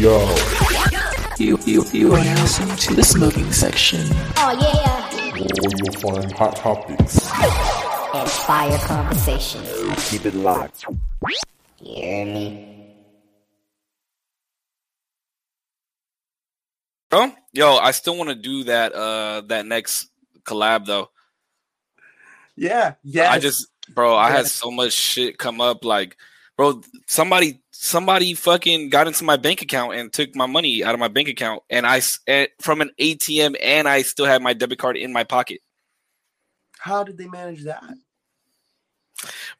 Yo. You, you, you are now listening to the smoking section. Oh yeah, Where you'll find hot topics. and fire conversation. Keep it locked. You hear me? Bro, yo, I still want to do that. Uh, that next collab though. Yeah, yeah. I just, bro, I had so much shit come up. Like, bro, somebody, somebody fucking got into my bank account and took my money out of my bank account, and I from an ATM, and I still had my debit card in my pocket. how did they manage that?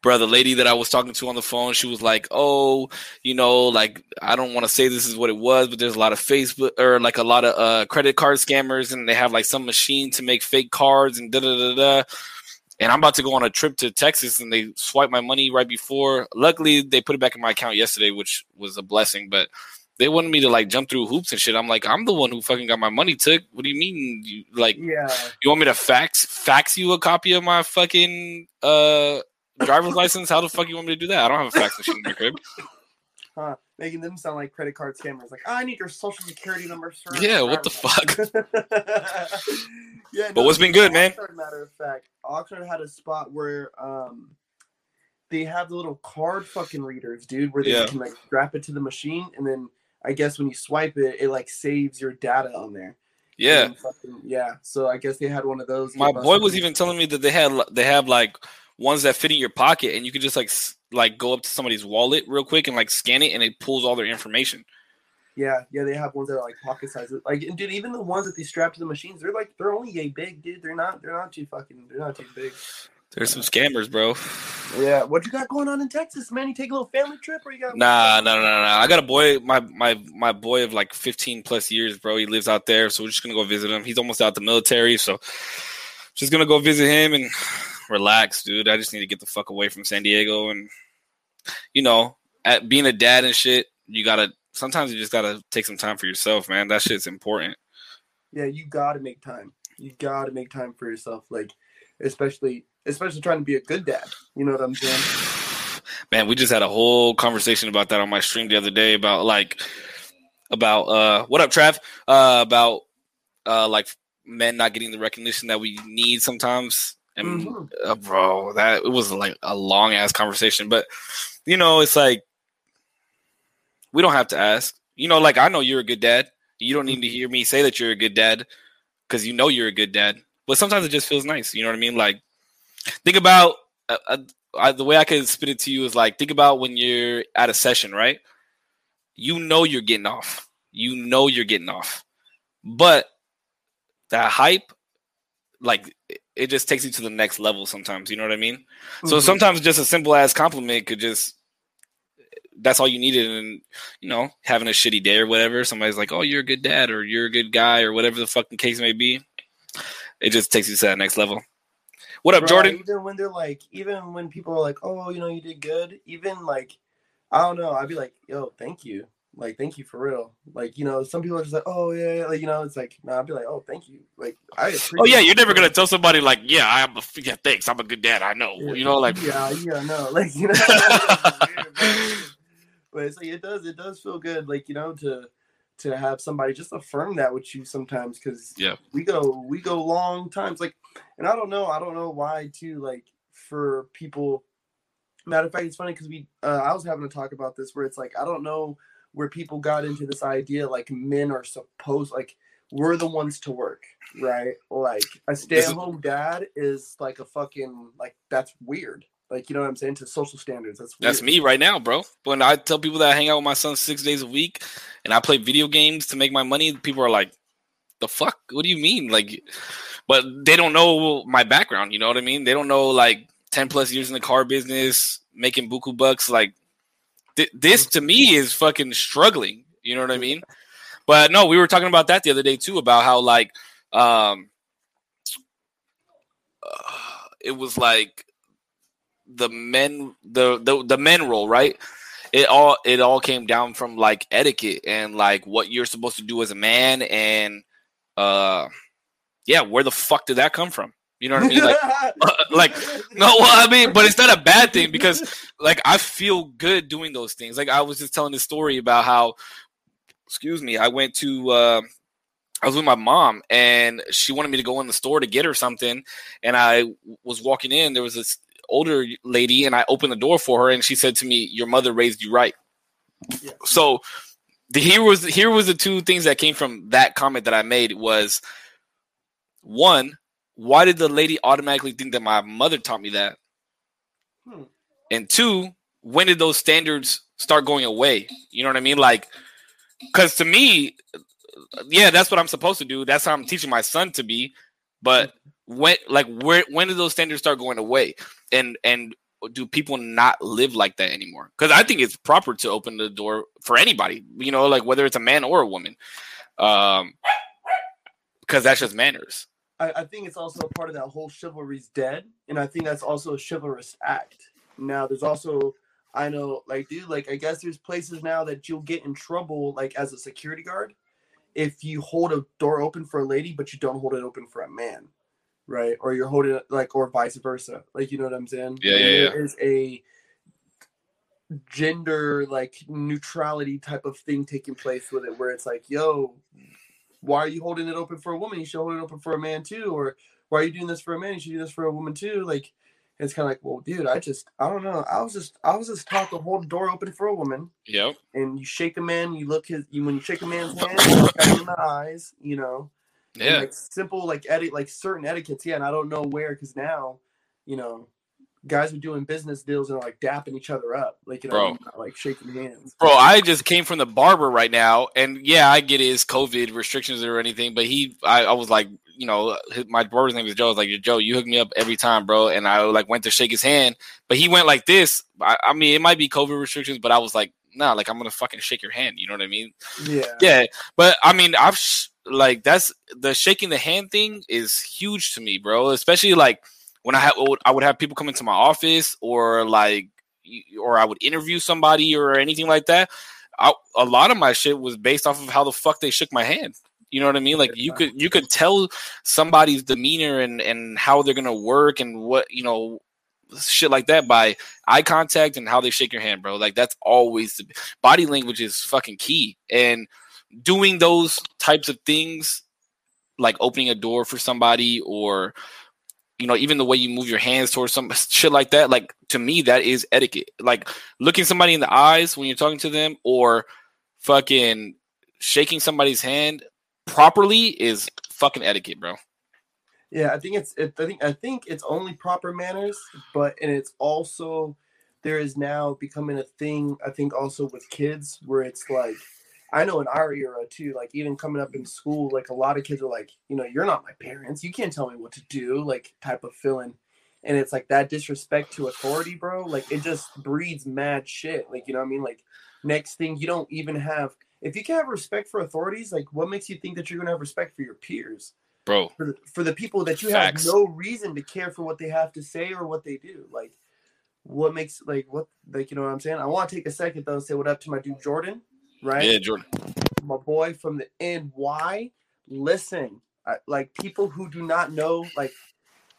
bro the lady that i was talking to on the phone she was like oh you know like i don't want to say this is what it was but there's a lot of facebook or like a lot of uh credit card scammers and they have like some machine to make fake cards and da da da da and i'm about to go on a trip to texas and they swipe my money right before luckily they put it back in my account yesterday which was a blessing but they wanted me to like jump through hoops and shit. I'm like, I'm the one who fucking got my money took. What do you mean? You like Yeah, you want me to fax fax you a copy of my fucking uh driver's license? How the fuck you want me to do that? I don't have a fax machine in my crib. Huh? Making them sound like credit card scammers. Like, I need your social security number, sir. Yeah, what the fuck? yeah, But what's been good, man? Matter of fact, Oxnard had a spot where um they have the little card fucking readers, dude, where they Yeah. can like strap it to the machine, and then I guess when you swipe it, it like saves your data on there. Yeah. Fucking- yeah. So I guess they had one of those. My boy was even telling me that they had they have like ones that fit in your pocket and you can just like like go up to somebody's wallet real quick and like scan it and it pulls all their information. Yeah, yeah, they have ones that are like pocket sizes. Like, and dude, even the ones that they strap to the machines, they're like they're only yay big, dude. They're not they're not too fucking they're not too big. There's some scammers, bro. Yeah, what you got going on in Texas, man? You take a little family trip, or you got Nah, no, no, no, no. I got a boy, my my my boy of like 15 plus years, bro. He lives out there, so we're just gonna go visit him. He's almost out the military, so just gonna go visit him and relax, dude. I just need to get the fuck away from San Diego, and you know, at being a dad and shit, you gotta. Sometimes you just gotta take some time for yourself, man. That shit's important. Yeah, you got to make time. You got to make time for yourself, like especially especially trying to be a good dad. You know what I'm saying? Man, we just had a whole conversation about that on my stream the other day about like about uh what up, Trav? Uh about uh like men not getting the recognition that we need sometimes. And Mhm. uh, bro, that it was like a long ass conversation, but you know, it's like we don't have to ask. You know, like I know you're a good dad. You don't need to hear me say that you're a good dad because you know you're a good dad. But sometimes it just feels nice. You know what I mean? Like think about uh, uh, I, the way I can spit it to you is like think about when you're at a session, right? You know you're getting off. You know you're getting off, but that hype, like it- just takes you to the next level. Sometimes, you know what I mean. So Mhm. sometimes just a simple as compliment could just that's all you needed and you know having a shitty day or whatever somebody's like oh you're a good dad or you're a good guy or whatever the fucking case may be it just takes you to that next level what up Bro, jordan Even when they're like, even when people are like, "Oh, you know, you did good," even like, I don't know, I'd be like, "Yo, thank you." Like, thank you for real. Like, you know, some people are just like, "Oh yeah," like, you know, it's like, no, I'd be like, "Oh, thank you." Like, I. oh yeah you're never gonna tell somebody like yeah i'm a yeah thanks i'm a good dad i know Yeah. you know like yeah, yeah, no, like you know, but it's like it does, it does feel good, like you know, to to have somebody just affirm that with you sometimes, because Yeah. we go we go long times, like, and I don't know, I don't know why too, like for people. Matter of fact, it's funny because we, uh, I was having a talk about this where it's like I don't know where people got into this idea like men are supposed like we're the ones to work, right? Like a stay-at-home dad is like a fucking like that's weird. Like you know what I'm saying to social standards. That's weird. That's me right now, bro. When I tell people that I hang out with my son six days a week and I play video games to make my money, people are like, "The fuck? What do you mean?" Like, but they don't know my background. You know what I mean? They don't know like ten plus years in the car business, making buku bucks. Like, th- this to me is fucking struggling. You know what I mean? But no, we were talking about that the other day too, about how like, um, uh, it was like the men the, the the men role right it all it all came down from like etiquette and like what you're supposed to do as a man and uh yeah where the fuck did that come from you know what i mean like like no well i mean but it's not a bad thing because like i feel good doing those things like i was just telling this story about how excuse me, I went to uh, I was with my mom and she wanted me to go in the store to get her something. And I was walking in, there was this older lady, and I opened the door for her, and she said to me, Your mother raised you right. Yeah. So the here was here was the two things that came from that comment that I made was one, why did the lady automatically think that my mother taught me that? Hmm. And two, when did those standards start going away? You know what I mean? Like, because to me, yeah, that's what I'm supposed to do. That's how I'm teaching my son to be. But when, like, where, when did those standards start going away? And and do people not live like that anymore? Because I think it's proper to open the door for anybody. You know, like whether it's a man or a woman. Um, because that's just manners. I, I think it's also a part of that whole chivalry's dead, and I think that's also a chivalrous act. Now, there's also I know, like, dude, like I guess there's places now that you'll get in trouble, like as a security guard, if you hold a door open for a lady, but you don't hold it open for a man, right? Or you're holding it like, or vice versa. Like, you know what I'm saying? Yeah, yeah, yeah. There is a gender like neutrality type of thing taking place with it, where it's like, yo, why are you holding it open for a woman? You should hold it open for a man too, or why are you doing this for a man? You should do this for a woman too. Like, it's kind of like, well, dude, I just, I don't know. I was just, I was just taught to hold the door open for a woman, Yep. and you shake a man, you look his, you when you shake a man's hand, you look him in the eyes, you know, and, Yeah. like simple like edit, like certain etiquettes, yeah. And I don't know where, because now, you know, guys are doing business deals and like dapping each other up, like you know, Bro. what I mean? Not, like shaking hands. Bro, I just came from the barber right now, and yeah, I get his COVID restrictions or anything, but he, I, I was like, you know, his, my barber's name is Joe. I was like, Joe, you hook me up every time, bro, and I like went to shake his hand, but he went like this. I, I mean, it might be COVID restrictions, but I was like, nah, like I'm gonna fucking shake your hand. You know what I mean? Yeah, Yeah, but I mean, I've sh- like that's the shaking the hand thing is huge to me, bro. Especially like when I have I would have people come into my office or like or I would interview somebody or anything like that. I, a lot of my shit was based off of how the fuck they shook my hand. You know what I mean? Like you could you could tell somebody's demeanor and and how they're gonna work and what you know shit like that by eye contact and how they shake your hand, bro. Like that's always the body language is fucking key. And doing those types of things, like opening a door for somebody or you know, even the way you move your hands towards some shit like that, like to me, that is etiquette. Like looking somebody in the eyes when you're talking to them or fucking shaking somebody's hand properly is fucking etiquette, bro. Yeah, I think it's. It, I think. I think it's only proper manners, but and it's also there is now becoming a thing. I think also with kids where it's like, I know in our era too. Like even coming up in school, like a lot of kids are like, you know, you're not my parents. You can't tell me what to do. Like type of feeling, and it's like that disrespect to authority, bro. Like it just breeds mad shit. Like you know what I mean? Like next thing you don't even have. If you can't have respect for authorities, like what makes you think that you're gonna have respect for your peers? Bro, for the, for the people that you Facts. have no reason to care for what they have to say or what they do. Like, what makes like what like you know what I'm saying? I want to take a second though and say what up to my dude Jordan, right? yeah, Jordan. My boy from the NY. Listen, I, like people who do not know, like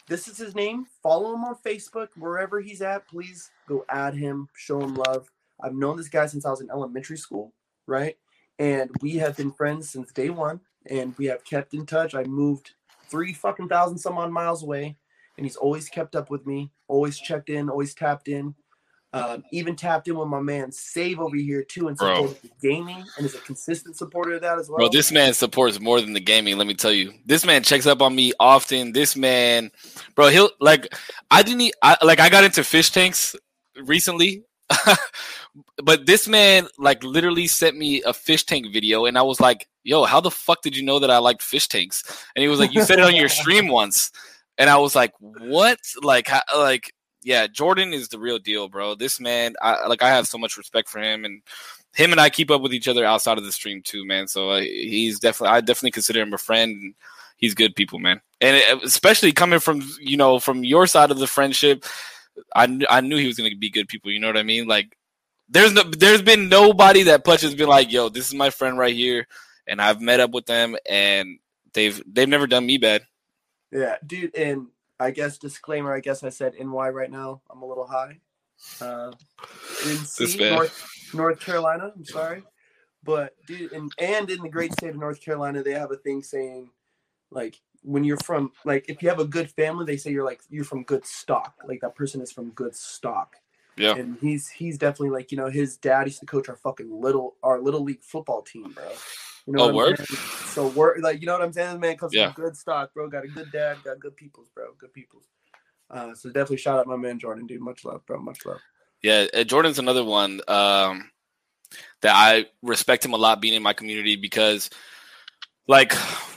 this is his name. Follow him on Facebook wherever he's at. Please go add him, show him love. I've known this guy since I was in elementary school, right? And we have been friends since day one, and we have kept in touch. I moved three fucking thousand some odd miles away, and he's always kept up with me, always checked in, always tapped in. Um, even tapped in with my man Save over here too, and the gaming, and is a consistent supporter of that as well. Bro, this man supports more than the gaming. Let me tell you, this man checks up on me often. This man, bro, he'll like. I didn't. I, like I got into fish tanks recently, but this man like literally sent me a fish tank video, and I was like, "Yo, how the fuck did you know that I liked fish tanks?" And he was like, "You said it on your stream once," and I was like, "What?" Like, how, like. Yeah, Jordan is the real deal, bro. This man, I like. I have so much respect for him, and him and I keep up with each other outside of the stream too, man. So uh, he's definitely, I definitely consider him a friend. And he's good people, man. And it, especially coming from you know from your side of the friendship, I kn- I knew he was gonna be good people. You know what I mean? Like there's no, there's been nobody that Putch has been like, yo, this is my friend right here, and I've met up with them, and they've they've never done me bad. Yeah, dude, and I guess disclaimer. I guess I said NY right now. I'm a little high. Uh, NC, man. North, North Carolina. I'm sorry, But dude, and and in the great state of North Carolina, they have a thing saying, like, when you're from like if you have a good family, they say you're like you're from good stock. Like that person is from good stock. Yeah. And he's he's definitely like, you know, his dad used to coach our fucking little our little league football team, bro. You know Oh? So we're like, you know what I'm saying? Man comes Yeah. from good stock, bro. Got a good dad, got good peoples, bro. Good peoples. Uh, so definitely shout out my man Jordan, dude. Much love, bro. Much love. Yeah, uh, Jordan's another one um, that I respect him a lot being in my community because, like,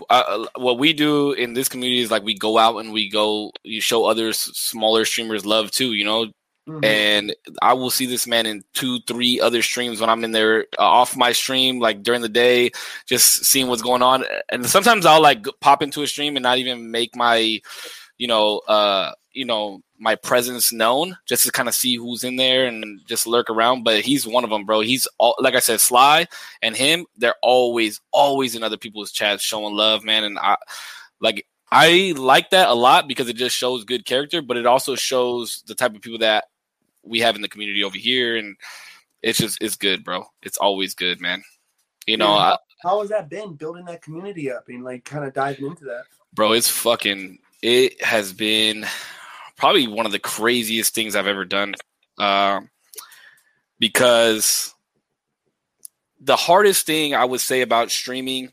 uh, what we do in this community is like we go out and we go, you show others smaller streamers love too, you know. Mhm. And I will see this man in two, three other streams when I'm in there uh, off my stream, like during the day, just seeing what's going on. And sometimes I'll like pop into a stream and not even make my, you know, uh, you know, my presence known, just to kind of see who's in there and just lurk around. But he's one of them, bro. He's all, like I said, Sly and him. They're always, always in other people's chats showing love, man. And I like. I like that a lot because it just shows good character, but it also shows the type of people that we have in the community over here, and it's just it's good, bro. It's always good, man. You know, Yeah. I, How has that been building that community up and like kind of diving into that? bro, it's fucking. It has been probably one of the craziest things I've ever done, um, because the hardest thing I would say about streaming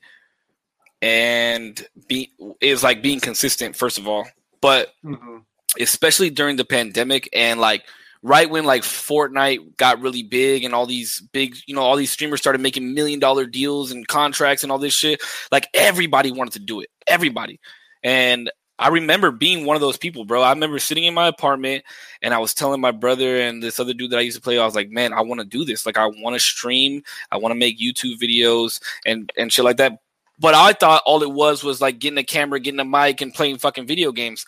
and be is like being consistent. First of all, but Mm-hmm. especially during the pandemic and like right when like Fortnite got really big and all these big, you know, all these streamers started making million dollar deals and contracts and all this shit, like everybody wanted to do it. Everybody. And I remember being one of those people, bro. I remember sitting in my apartment and I was telling my brother and this other dude that I used to play, I was like, man, I want to do this. Like I want to stream, I want to make YouTube videos and and shit like that. But I thought all it was was like getting a camera, getting a mic, and playing fucking video games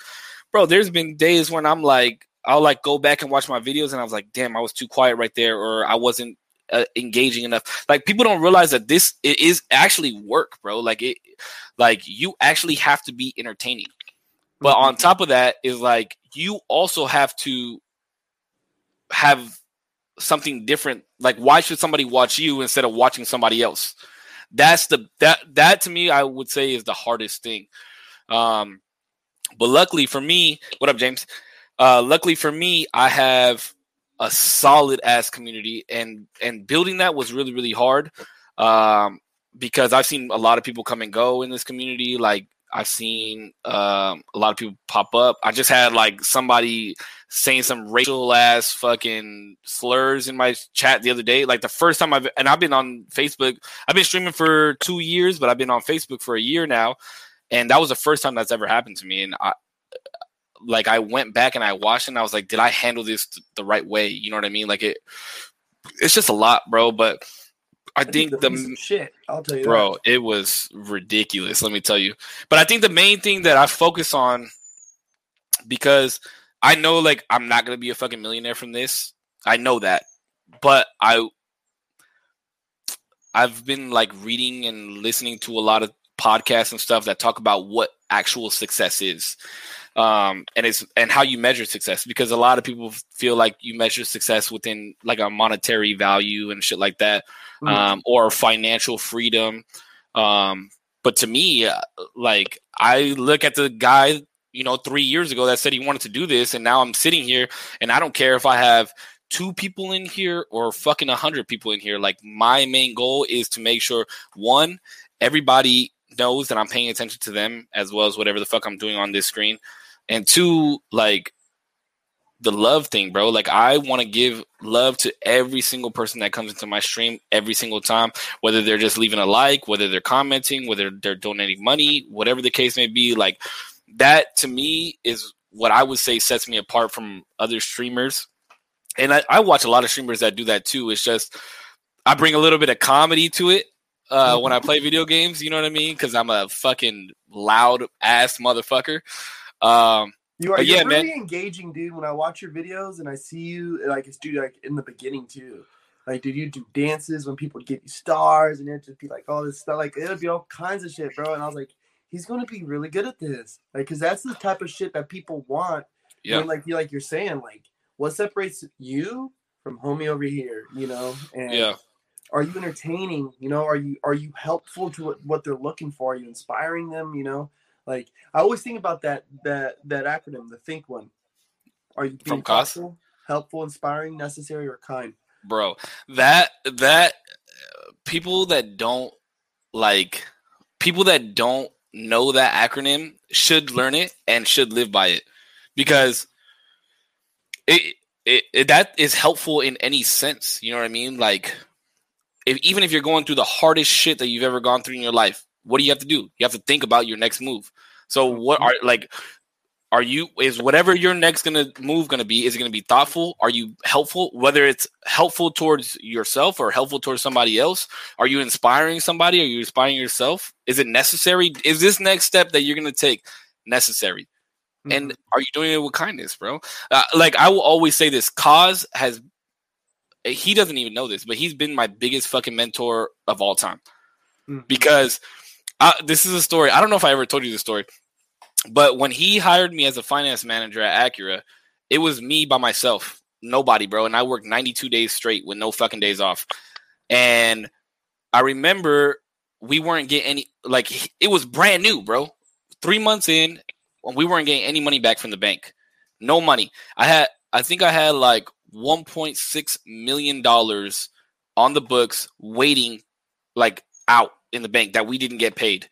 bro, there's been days when I'm like, I'll like go back and watch my videos, and I was like, damn, I was too quiet right there, or I wasn't uh, engaging enough. Like people don't realize that this it is actually work, bro. Like it, like you actually have to be entertaining. But on top of that is like you also have to have something different. Like why should somebody watch you instead of watching somebody else? That's the that that to me I would say is the hardest thing. Um but luckily for me, what up, James? Uh, luckily for me, I have a solid ass community, and and building that was really really hard. Um, because I've seen a lot of people come and go in this community. Like I've seen um, a lot of people pop up. I just had like somebody saying some racial ass fucking slurs in my chat the other day. Like the first time I've and I've been on Facebook. I've been streaming for two years, but I've been on Facebook for a year now and that was the first time that's ever happened to me and i like i went back and i watched and i was like did i handle this th- the right way? You know what i mean? Like it it's just a lot bro but i think the shit. I'll tell you, bro it was ridiculous let me tell you. But i think the main thing that i focus on because i know like i'm not gonna be a fucking millionaire from this i know that but i i've been like reading and listening to a lot of podcasts and stuff that talk about what actual success is um and it's and how you measure success because a lot of people feel like you measure success within like a monetary value and shit like that Mhm. um or financial freedom um but to me uh, like i look at the guy you know 3 years ago that said he wanted to do this and now i'm sitting here and i don't care if i have two people in here or fucking a 100 people in here like my main goal is to make sure one everybody knows that I'm paying attention to them as well as whatever the fuck I'm doing on this screen. And two, like the love thing, bro. Like I want to give love to every single person that comes into my stream every single time, whether they're just leaving a like, whether they're commenting, whether they're donating money, whatever the case may be. Like that to me is what I would say sets me apart from other streamers. And I, I watch a lot of streamers that do that too. It's just I bring a little bit of comedy to it uh, when I play video games. You know what I mean? Because I'm a fucking loud ass motherfucker. Um, You are you're yeah, really man. engaging, dude. When I watch your videos and I see you, like it's dude, like in the beginning too. Like, did you do dances when people give you stars and it'd just be like all this stuff? Like, it would be all kinds of shit, bro. And I was like, he's gonna be really good at this, like, cause that's the type of shit that people want. yeah, like you, like you're saying, like, what separates you from homie over here, you know? And yeah, are you entertaining? You know, are you are you helpful to what, what they're looking for? Are you inspiring them? You know, like I always think about that that that acronym, the think one. Are you being From COS? helpful, inspiring, necessary, or kind? bro that that uh, people that don't like people that don't know that acronym should learn it and should live by it because it, it, it that is helpful in any sense you know what i mean like if, even if you're going through the hardest shit that you've ever gone through in your life what do you have to do? You have to think about your next move. So what are like are you is whatever your next gonna move gonna be is it gonna be thoughtful? Are you helpful? Whether it's helpful towards yourself or helpful towards somebody else are you inspiring somebody? Are you inspiring yourself? Is it necessary? Is this next step that you're gonna take necessary? And are you doing it with kindness bro? Uh, like i will always say this cause has he doesn't even know this but he's been my biggest fucking mentor of all time. Mhm. because this is a story i don't know if i ever told you this story but when he hired me as a finance manager at Acura, it was me by myself, nobody, bro. And I worked 92 days straight with no fucking days off. And I remember we weren't getting any, like, it was brand new, bro. Three months in, we weren't getting any money back from the bank. No money. I had, I think I had like 1.6 million dollars on the books waiting, like, out in the bank that we didn't get paid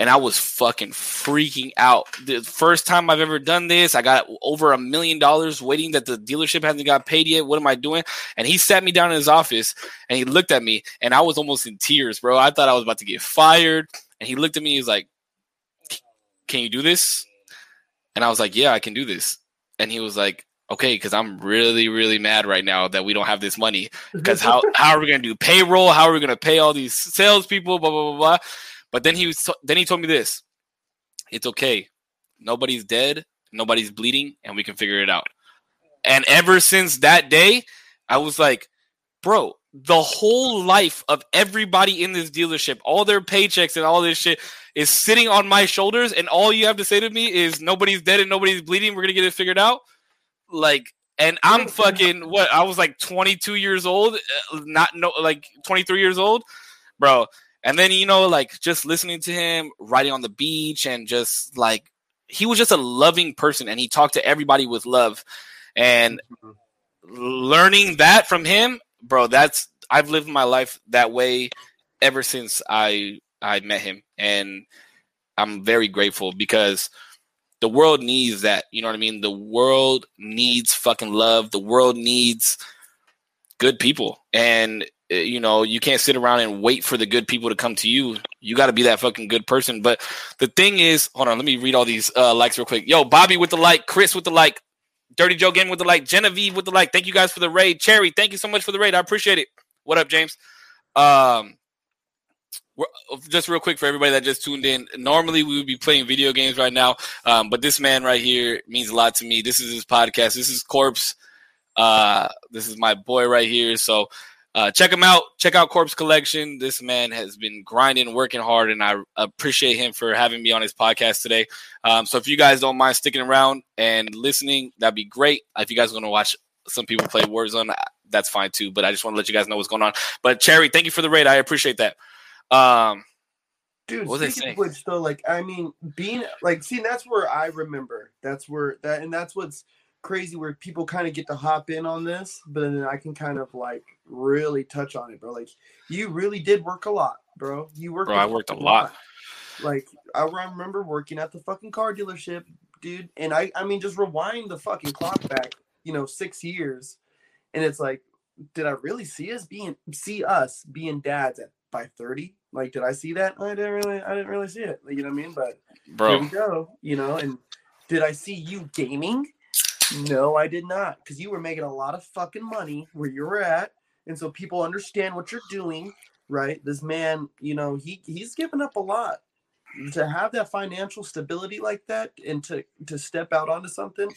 and I was fucking freaking out. The first time I've ever done this, I got over a million dollars waiting that the dealership hasn't got paid yet. What am I doing? And he sat me down in his office and he looked at me and I was almost in tears, bro. I thought I was about to get fired. And he looked at me, he was like, Can you do this? And I was like, Yeah, I can do this. And he was like, Okay, because I'm really, really mad right now that we don't have this money. Because how, how are we gonna do payroll? How are we gonna pay all these salespeople? Blah blah blah blah. But then he was then he told me this. It's okay. Nobody's dead, nobody's bleeding, and we can figure it out. And ever since that day, I was like, bro, the whole life of everybody in this dealership, all their paychecks and all this shit is sitting on my shoulders, and all you have to say to me is nobody's dead and nobody's bleeding. We're gonna get it figured out. Like, and I'm fucking what? I was like 22 years old, uh, not no, like 23 years old, bro. And then you know, like just listening to him riding on the beach and just like he was just a loving person and he talked to everybody with love. And learning that from him, bro, that's I've lived my life that way ever since I I met him. And I'm very grateful because the world needs that. You know what I mean? The world needs fucking love. The world needs good people. And uh, you know, you can't sit around and wait for the good people to come to you. You got to be that fucking good person. But the thing is, hold on, let me read all these uh, likes real quick. Yo, Bobby with the like, Chris with the like, Dirty Joe Game with the like, Genevieve with the like. Thank you guys for the raid. Cherry, thank you so much for the raid. I appreciate it. What up, James? Um, just real quick for everybody that just tuned in. Normally we would be playing video games right now, um, but this man right here means a lot to me. This is his podcast. This is Corpse. Uh, this is my boy right here. So uh, check him out. Check out Corpse Collection. This man has been grinding, working hard, and I appreciate him for having me on his podcast today. Um, so if you guys don't mind sticking around and listening, that'd be great. If you guys want to watch some people play Warzone, that's fine too. But I just want to let you guys know what's going on. But Cherry, thank you for the raid. I appreciate that. Um, Dude, What speaking of which, though, like I mean, being like, see, that's where I remember. That's where that, and that's what's crazy. Where people kind of get to hop in on this, but then I can kind of like really touch on it, bro. Like, you really did work a lot, bro. You worked. Bro, I worked a lot. Like, I remember working at the fucking car dealership, dude. And I, I mean, just rewind the fucking clock back, you know, six years, and it's like, did I really see us being see us being dads at by thirty? Like, did I see that? I didn't really, I didn't really see it. Like, you know what I mean? But here bro, we go. You know, and did I see you gaming? No, I did not, because you were making a lot of fucking money where you were at, and so people understand what you're doing, right? This man, you know, he he's given up a lot to have that financial stability like that, and to to step out onto something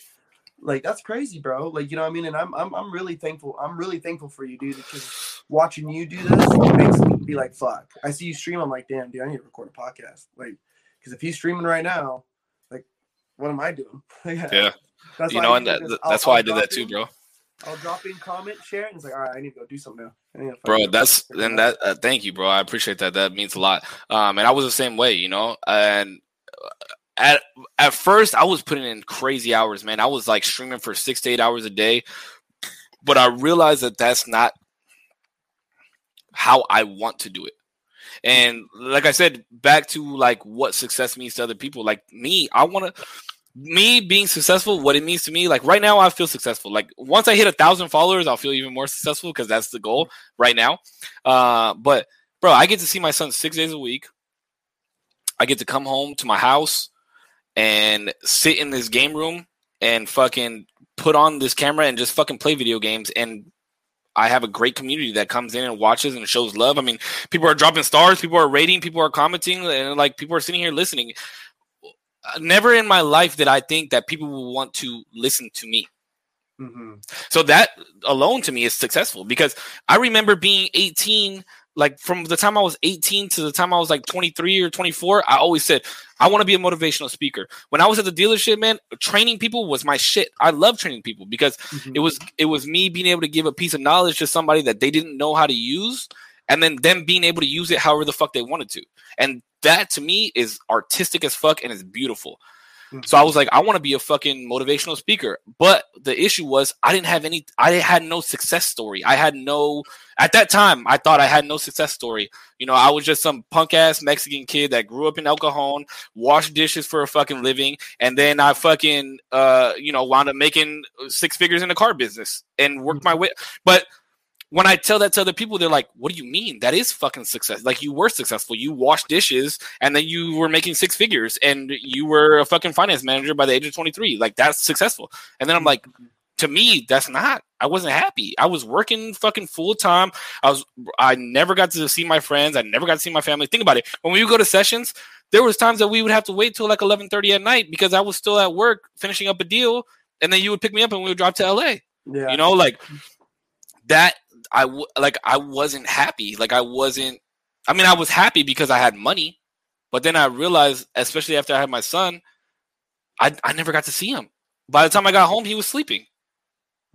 like that's crazy, bro. Like you know what I mean? And I'm I'm I'm really thankful. I'm really thankful for you, dude, because watching you do this makes me be like, fuck. I see you stream. I'm like, damn, dude, I need to record a podcast. Like, because if he's streaming right now, like, what am I doing? Yeah. That's you know, and that, this. that- I'll- that's why I'll I did that too, in- bro. I'll drop in, comment, share, and it's like, all right, I need to go do something now. I need to bro that's then that uh, thank you bro i appreciate that that means a lot um and i was the same way you know and uh, at at first i was putting in crazy hours man i was like streaming for six to eight hours a day but i realized that that's not how i want to do it and like i said back to like what success means to other people like me i want to me being successful, what it means to me, like right now, I feel successful. Like once I hit a thousand followers, I'll feel even more successful because that's the goal right now. Uh, but bro, I get to see my son six days a week. I get to come home to my house and sit in this game room and fucking put on this camera and just fucking play video games. And I have a great community that comes in and watches and shows love. I mean, people are dropping stars, people are rating, people are commenting, and like people are sitting here listening never in my life did I think that people will want to listen to me. Mhm. So that alone to me is successful because I remember being 18, like from the time I was 18 to the time I was like 23 or 24, I always said, I want to be a motivational speaker. When I was at the dealership, man, training people was my shit. I love training people because Mhm. it was it was me being able to give a piece of knowledge to somebody that they didn't know how to use and then them being able to use it however the fuck they wanted to and that to me is artistic as fuck and it's beautiful. So i was like i want to be a fucking motivational speaker but the issue was i didn't have any i had no success story. I had no at that time i thought i had no success story. You know i was just some punk ass mexican kid that grew up in el cajon washed dishes for a fucking living and then i fucking uh you know wound up making six figures in the car business and worked my way but when I tell that to other people, they're like, "What do you mean? That is fucking success. Like you were successful. You washed dishes, and then you were making six figures, and you were a fucking finance manager by the age of twenty three. Like that's successful." And then I'm like, to me, that's not. I wasn't happy. I was working fucking full time. I was. I never got to see my friends. I never got to see my family. Think about it. When we would go to sessions, there was times that we would have to wait till like eleven thirty at night because I was still at work finishing up a deal, and then you would pick me up and we would drive to LA yeah. you know like that i w- like i wasn't happy. Like i wasn't i mean i was happy because i had money but then i realized especially after i had my son i i never got to see him. By the time i got home he was sleeping.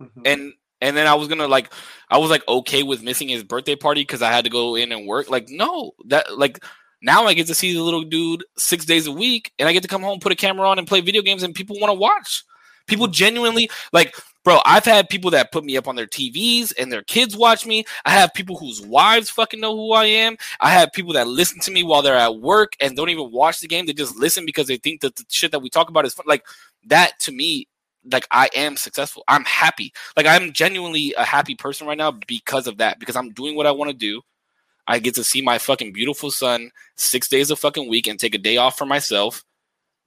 Mhm. and and then i was gonna like i was like okay with missing his birthday party because i had to go in and work. Like no that like now i get to see the little dude six days a week and i get to come home put a camera on and play video games and people want to watch. People genuinely like bro i've had people that put me up on their tvs and their kids watch me i have people whose wives fucking know who i am i have people that listen to me while they're at work and don't even watch the game they just listen because they think that the shit that we talk about is fun like that to me like I am successful. I'm happy. Like I'm genuinely a happy person right now because of that. Because I'm doing what I want to do. I get to see my fucking beautiful son six days a fucking week and take a day off for myself.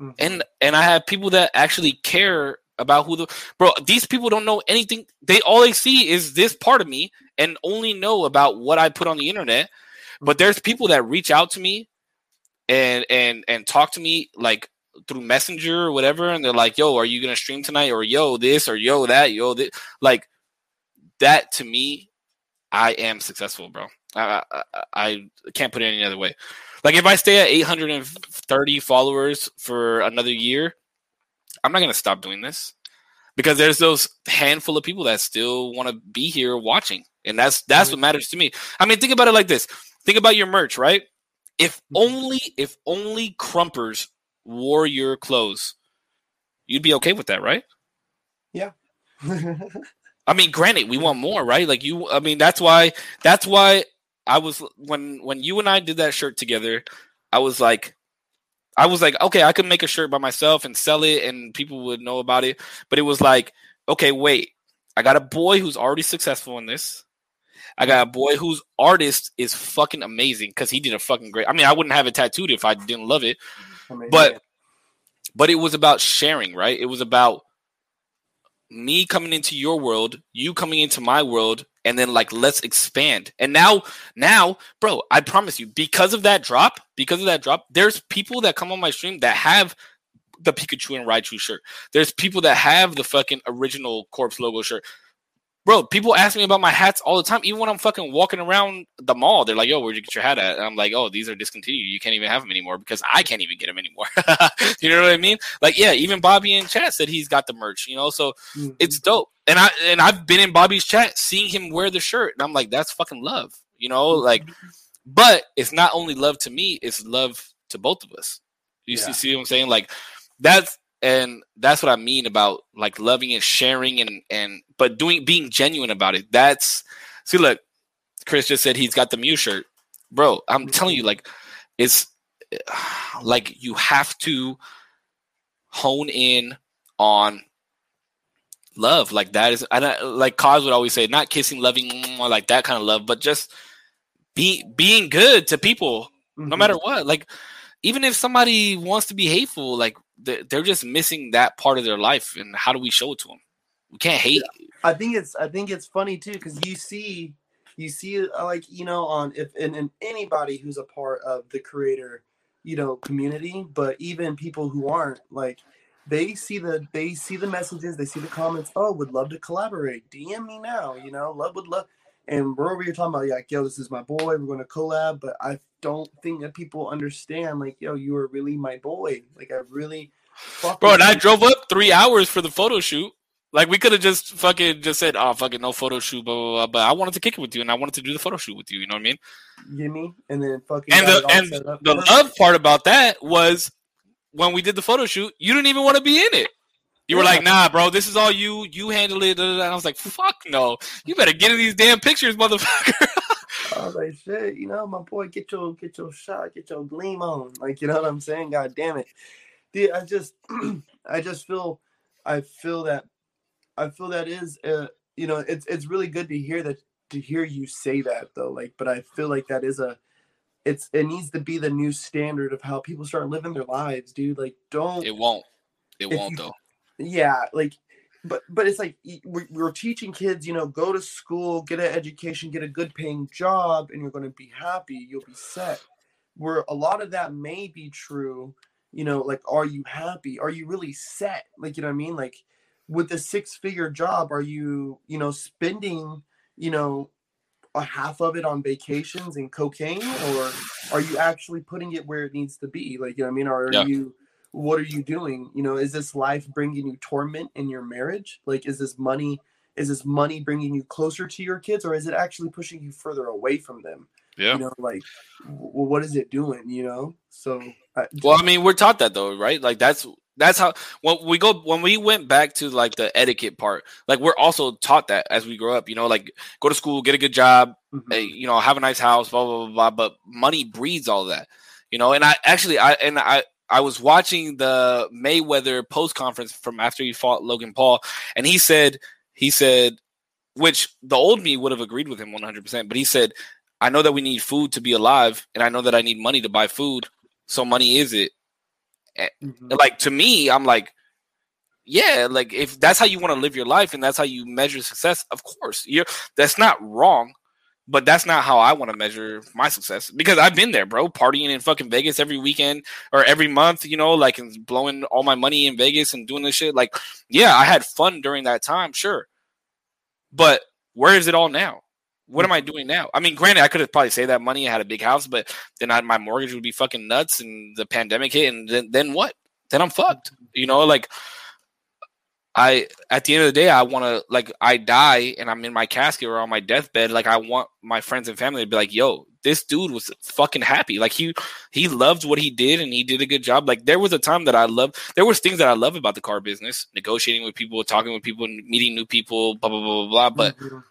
Mhm. And and I have people that actually care about who the bro. These people don't know anything. They all they see is this part of me and only know about what I put on the internet. But there's people that reach out to me and and and talk to me like through messenger or whatever and they're like yo are you gonna stream tonight or yo this or yo that yo this like that to me i am successful bro i i, I can't put it any other way like if i stay at 830 followers for another year i'm not gonna stop doing this because there's those handful of people that still want to be here watching and that's that's what mm-hmm. matters to me. I mean think about it like this. Think about your merch right? If mm-hmm. only if only crumpers wore your clothes you'd be okay with that right? Yeah. I mean, granted, we want more, right? Like you, I mean, that's why, that's why I was when when you and I did that shirt together, I was like, I was like, okay, I could make a shirt by myself and sell it, and people would know about it. But it was like, okay, wait, I got a boy who's already successful in this. I got a boy whose artist is fucking amazing because he did a fucking great. I mean, I wouldn't have it tattooed if I didn't love it mean, but but it was about sharing right it was about me coming into your world you coming into my world and then like let's expand. And now now bro i promise you because of that drop because of that drop there's people that come on my stream that have the pikachu and raichu shirt. There's people that have the fucking original corpse logo shirt bro, people ask me about my hats all the time. Even when I'm fucking walking around the mall, they're like, "Yo, where'd you get your hat at?" And I'm like, "Oh, these are discontinued. You can't even have them anymore because I can't even get them anymore." you know what I mean? Like, yeah, even Bobby in chat said he's got the merch. You know, so Mhm. it's dope. And I and I've been in Bobby's chat, seeing him wear the shirt, and I'm like, that's fucking love. You know, like, but it's not only love to me; it's love to both of us. You see, see what I'm saying? Like, that's and that's what I mean about like loving and sharing and and but doing being genuine about it. That's see, look, Chris just said he's got the Mew shirt, bro. I'm telling you, like, it's like you have to hone in on love like that is and I, like cause would always say not kissing loving mwah, like that kind of love but just be being good to people no Mhm. matter what like even if somebody wants to be hateful like they're, just missing that part of their life and how do we show it to them we can't hate I think it's I think it's funny too because you see you see uh, like you know on if and, and anybody who's a part of the creator you know community, but even people who aren't like they see the they see the messages, they see the comments. Oh, would love to collaborate. DM me now. You know, love would love. And we're over here talking about like, yo, this is my boy. We're going to collab, but I don't think that people understand. Like, yo, you were really my boy. Like, I really, bro and i drove up three hours for the photo shoot like we could have just fucking just said oh fucking no photo shoot blah, blah, blah, but i wanted to kick it with you and i wanted to do the photo shoot with you you know what i mean You get me? And then fucking and the and the love part about that was when we did the photo shoot, you didn't even want to be in it. You were like, "Nah, bro, this is all you. You handle it." da, da, da." And I was like, "Fuck no! You better get in these damn pictures, motherfucker." I was like, shit, you know, my boy, get your get your shot, get your gleam on. Like, you know what I'm saying? God damn it. Dude, I just I just feel I feel that I feel that is uh you know, it's it's really good to hear that to hear you say that though. Like, but I feel like that is a it's it needs to be the new standard of how people start living their lives, dude. Like, don't it won't. It won't you- though. yeah like but but it's like we- we're teaching kids you know go to school get an education get a good paying job and you're going to be happy you'll be set. Where a lot of that may be true you know like are you happy? Are you really set? Like you know what i mean? Like with the six figure job are you you know spending you know a half of it on vacations and cocaine or are you actually putting it where it needs to be? Like you know what i mean? Or are Yeah. you what are you doing you know is this life bringing you torment in your marriage like is this money is this money bringing you closer to your kids or is it actually pushing you further away from them Yeah. you know like what is it doing you know so I, Well, I mean, we're taught that though, right? Like that's that's how when we go when we went back to like the etiquette part. Like we're also taught that as we grow up. You know, like go to school, get a good job, mhm. you know, have a nice house, blah blah blah blah. But money breeds all that, you know. And I actually, I and I, I was watching the Mayweather post conference from after he fought Logan Paul, and he said, he said, which the old me would have agreed with him one hundred percent, but he said, I know that we need food to be alive, and I know that I need money to buy food, so money is it. Mhm. Like to me, I'm like. Yeah, like if that's how you want to live your life and that's how you measure success, of course, you're that's not wrong but that's not how I want to measure my success because I've been there, bro, partying in fucking Vegas every weekend or every month, you know, like and blowing all my money in Vegas and doing this shit. Like, yeah, I had fun during that time, sure. But where is it all now? What am I doing now? I mean, granted, I could have probably saved that money. I had a big house, but then I, my mortgage would be fucking nuts, and the pandemic hit, and then then what? Then I'm fucked. You know, like I at the end of the day, I want to like I die and I'm in my casket or on my deathbed. Like I want my friends and family to be like, "Yo, this dude was fucking happy. Like he he loved what he did and he did a good job. Like there was a time that I love. There was things that I love about the car business, negotiating with people, talking with people, meeting new people, blah blah blah blah. blah. But Mhm.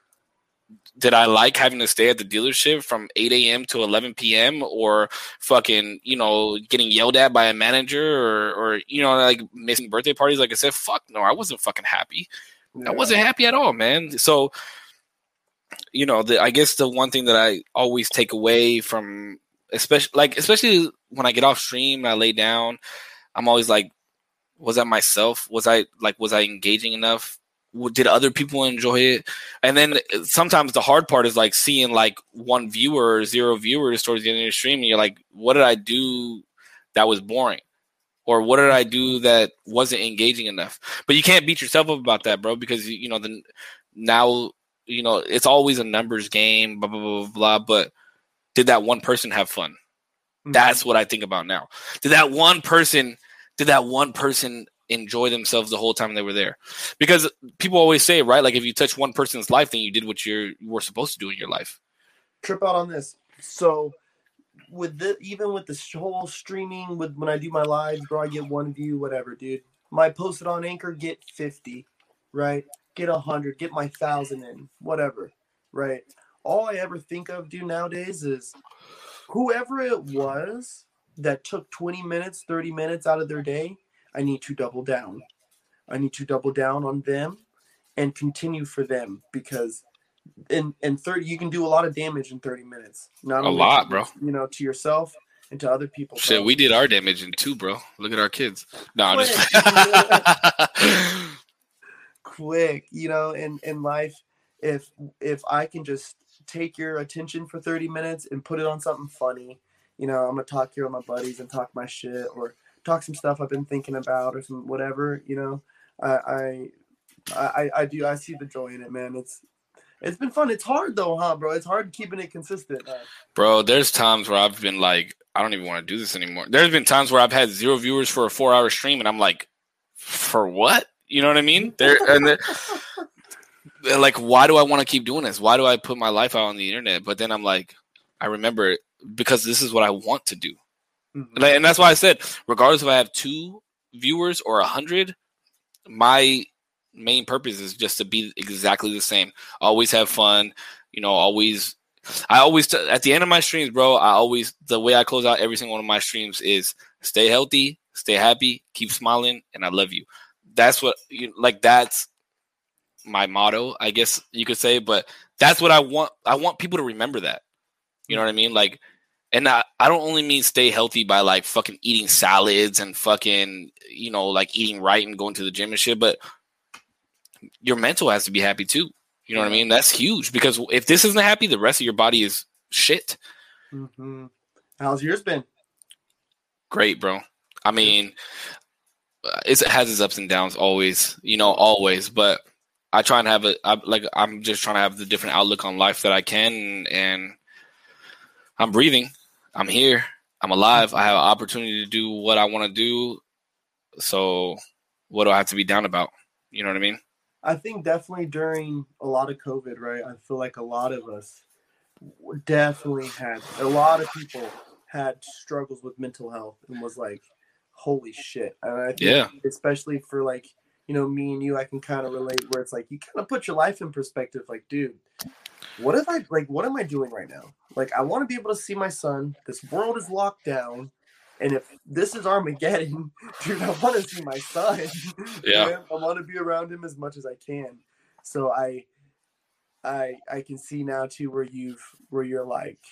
Did I like having to stay at the dealership from 8 a.m. to 11 p.m. or fucking, you know, getting yelled at by a manager or, or, you know, like missing birthday parties? Like I said, fuck no, I wasn't fucking happy. I wasn't happy at all, man. So, you know, the, I guess the one thing that I always take away from, especially like, especially when I get off stream, and I lay down, I'm always like, was I myself? Was I like, was I engaging enough? Did other people enjoy it? And then sometimes the hard part is like seeing like one viewer or zero viewers towards the end of the stream, and you're like, what did I do that was boring? Or what did I do that wasn't engaging enough? But you can't beat yourself up about that, bro, because you know the now you know, it's always a numbers game, blah blah blah blah. But did that one person have fun? Mhm. That's what I think about now. Did that one person? Did that one person enjoy themselves the whole time they were there? Because people always say, right? Like if you touch one person's life, then you did what you're you were supposed to do in your life. trip out on this. So with the even with this whole streaming, with when I do my lives, bro, I get one view, whatever, dude. My posted on Anchor get fifty, right? Get a hundred, get my thousand in, whatever, right? All I ever think of, dude, nowadays is whoever it was that took twenty minutes, thirty minutes out of their day. I need to double down. I need to double down on them and continue for them because in in 30 you can do a lot of damage in 30 minutes not A lot, bro. you know to yourself and to other people Shit, bro. we did our damage in two, bro. Look at our kids. No, I'm just. quick you know in in life if if i can just take your attention for 30 minutes and put it on something funny you know i'm gonna talk here with my buddies and talk my shit or talk some stuff i've been thinking about or some whatever you know i i i, I do i see the joy in it man it's it's been fun it's hard though huh bro it's hard keeping it consistent? Bro, there's times where I've been like, I don't even want to do this anymore. There's been times where I've had zero viewers for a four hour stream, and I'm like, for what? You know what I mean? There and there, they're like, why do I want to keep doing this? Why do I put my life out on the internet? But then I'm like, I remember because this is what I want to do. Mhm. And, I- and that's why I said, regardless if I have two viewers or a hundred, my main purpose is just to be exactly the same. Always have fun, you know. Always, I always t- at the end of my streams, bro. I always the way I close out every single one of my streams is stay healthy, stay happy, keep smiling, and I love you. That's what you like. That's my motto, I guess you could say. But that's what I want. I want people to remember that. You know what I mean? Like, and I, I don't only mean stay healthy by like fucking eating salads and fucking, you know, like eating right and going to the gym and shit, but your mental has to be happy too. You know what I mean? That's huge because if this isn't happy, the rest of your body is shit. Mhm. how's yours been Great, bro. I mean, uh, it's, it has its ups and downs always, you know, always, but I try and have a, I, like, I'm just trying to have the different outlook on life that I can. And I'm breathing. I'm here. I'm alive. I have an opportunity to do what I want to do. So what do I have to be down about? You know what I mean? I think definitely during a lot of COVID, right? I feel like a lot of us definitely had a lot of people had struggles with mental health and was like, holy shit. And I think Yeah. especially for like, you know, me and you, I can kind of relate where it's like you kind of put your life in perspective, like, dude, what if I like what am I doing right now? Like I want to be able to see my son. This world is locked down. And if this is Armageddon, dude, I want to see my son. Yeah. Man, I want to be around him as much as I can. So I I I can see now too where you've where you're like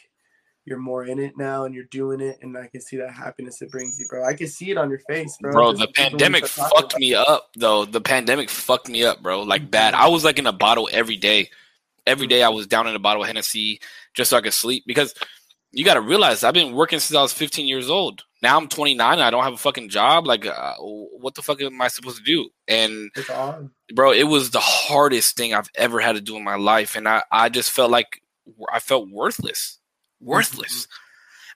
you're more in it now and you're doing it and I can see that happiness it brings you, bro. I can see it on your face, bro. Bro, Just the even when you pandemic fucked me up though. The pandemic fucked me up, bro. Like bad. I was like in a bottle every day. Every day I was down in a bottle of Hennessy just so I could sleep because you got to realize I've been working since I was 15 years old. Now I'm 29 and I don't have a fucking job. Like, uh, what the fuck am I supposed to do? And bro, it was the hardest thing I've ever had to do in my life, and I I just felt like I felt worthless, worthless.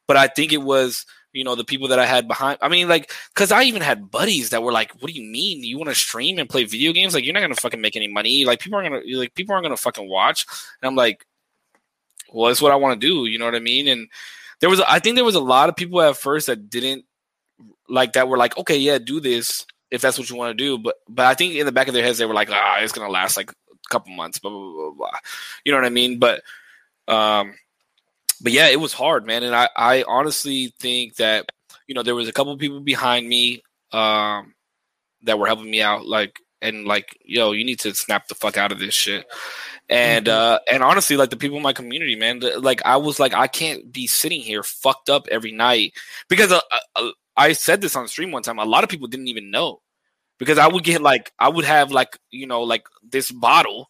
But I think it was you know the people that I had behind. I mean, like, cause I even had buddies that were like, "What do you mean you want to stream and play video games? Like, you're not gonna fucking make any money. Like, people aren't gonna like people aren't gonna fucking watch." And I'm like, "Well, it's what I want to do." You know what I mean? And there was, I think there was a lot of people at first that didn't like that were like, "Okay, yeah, do this." if that's what you want to do. But but I think in the back of their heads they were like, ah, it's gonna last like a couple months, blah blah blah. blah. You know what I mean? But um, but yeah, it was hard, man. And I I honestly think that you know there was a couple people behind me um that were helping me out, like and like yo, you need to snap the fuck out of this shit. And uh and honestly, like the people in my community, man, the- like I was like, I can't be sitting here fucked up every night because uh, uh, I said this on stream one time. A lot of people didn't even know because I would get like I would have like you know like this bottle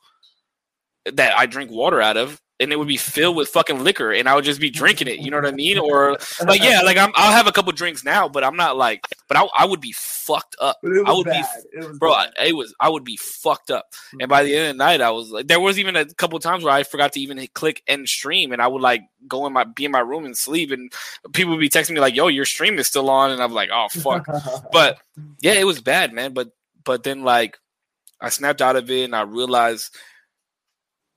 that I drink water out of, and it would be filled with fucking liquor, and I would just be drinking it. You know what I mean? Or like, yeah, like I'm, I'll have a couple drinks now, but I'm not like, but I, I would be fucked up. I would bad. be, it bro. bad. I, it was, I would be fucked up. And by the end of the night, I was like, there was even a couple times where I forgot to even hit click end stream, and I would like go in my, be in my room and sleep, and people would be texting me like, "Yo, your stream is still on," and I'm like, "Oh fuck." but yeah, it was bad, man. But but then like I snapped out of it and I realized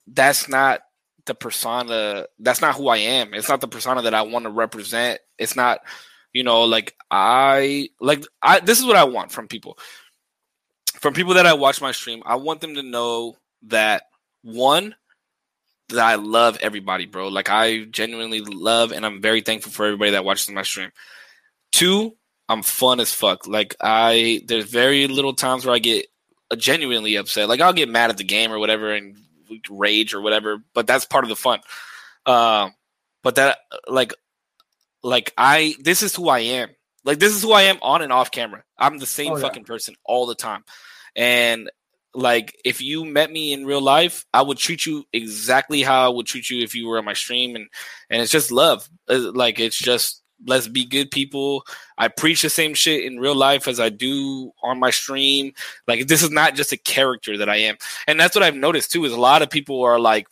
that's not the persona. That's not who I am. It's not the persona that I want to represent. It's not, you know, like I like I. This is what I want from people. From people that I watch my stream, I want them to know that one that I love everybody, bro. Like I genuinely love and I'm very thankful for everybody that watches my stream. Two, I'm fun as fuck. Like I there's very little times where I get genuinely upset. Like I'll get mad at the game or whatever and rage or whatever, but that's part of the fun. Um but that like like I this is who I am. Like this is who I am on and off camera. I'm the same Oh, yeah. fucking person all the time. And like if you met me in real life, I would treat you exactly how I would treat you if you were on my stream and and it's just love. Uh, Like it's just let's be good people. I preach the same shit in real life as I do on my stream. Like this is not just a character that I am. And that's what I've noticed too is a lot of people are like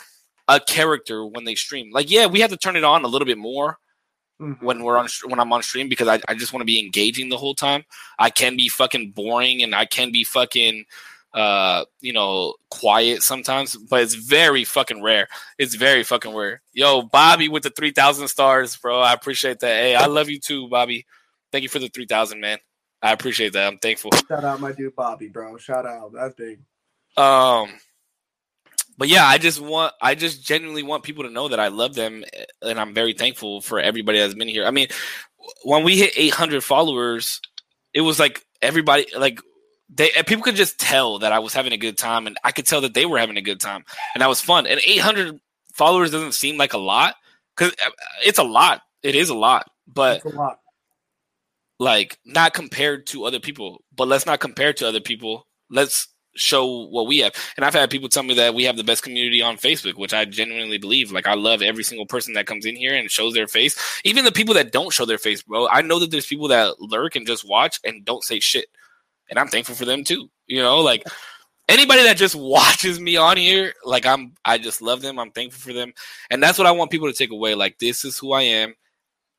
a character when they stream. Like yeah, we have to turn it on a little bit more Mhm. when we're on when I'm on stream because I, I just want to be engaging the whole time. I can be fucking boring and I can be fucking uh you know quiet sometimes, but it's very fucking rare. It's very fucking rare. Yo, Bobby with the three thousand stars, bro. I appreciate that. Hey, I love you too, Bobby. Thank you for the three thousand, man. I appreciate that. I'm thankful. Shout out my dude Bobby, bro. Shout out. That's big. Um, but yeah, I just want, I just genuinely want people to know that I love them, eh, and I'm very thankful for everybody that's been here. I mean, when we hit 800 followers, it was like everybody, like they, people could just tell that I was having a good time, and I could tell that they were having a good time, and that was fun. And 800 followers doesn't seem like a lot because uh, it's a lot. It is a lot, but a lot. like not compared to other people but let's not compare to other people let's show what we have and i've had people tell me that we have the best community on facebook which i genuinely believe like i love every single person that comes in here and shows their face even the people that don't show their face bro i know that there's people that lurk and just watch and don't say shit and i'm thankful for them too you know like anybody that just watches me on here like i'm i just love them i'm thankful for them and that's what i want people to take away like this is who i am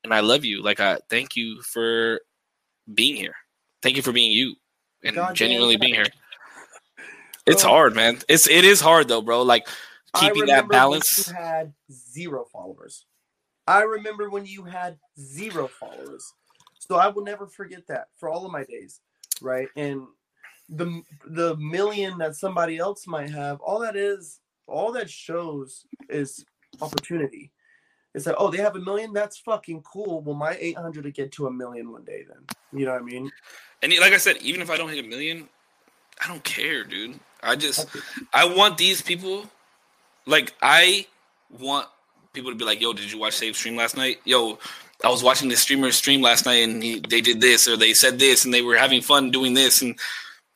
and I love you. Like I thank you for being here. Thank you for being you and Goddamn genuinely being here. It's Bro. hard, man. It's it is hard though, bro. Like keeping that remember when balance. You had zero followers. I remember when you had zero followers. So I will never forget that for all of my days, right? And the the million that somebody else might have, all that is, all that shows is opportunity. It's like, oh, they have a million. That's fucking cool. Well, my eight hundred to get to a million one day. Then you know what I mean? And like I said, even if I don't hit a million, I don't care, dude. I just I want these people like I want people to be like, "Yo, did you watch Save Stream last night?" Yo, I was watching the streamer stream last night, and he, they did this or they said this, and they were having fun doing this, and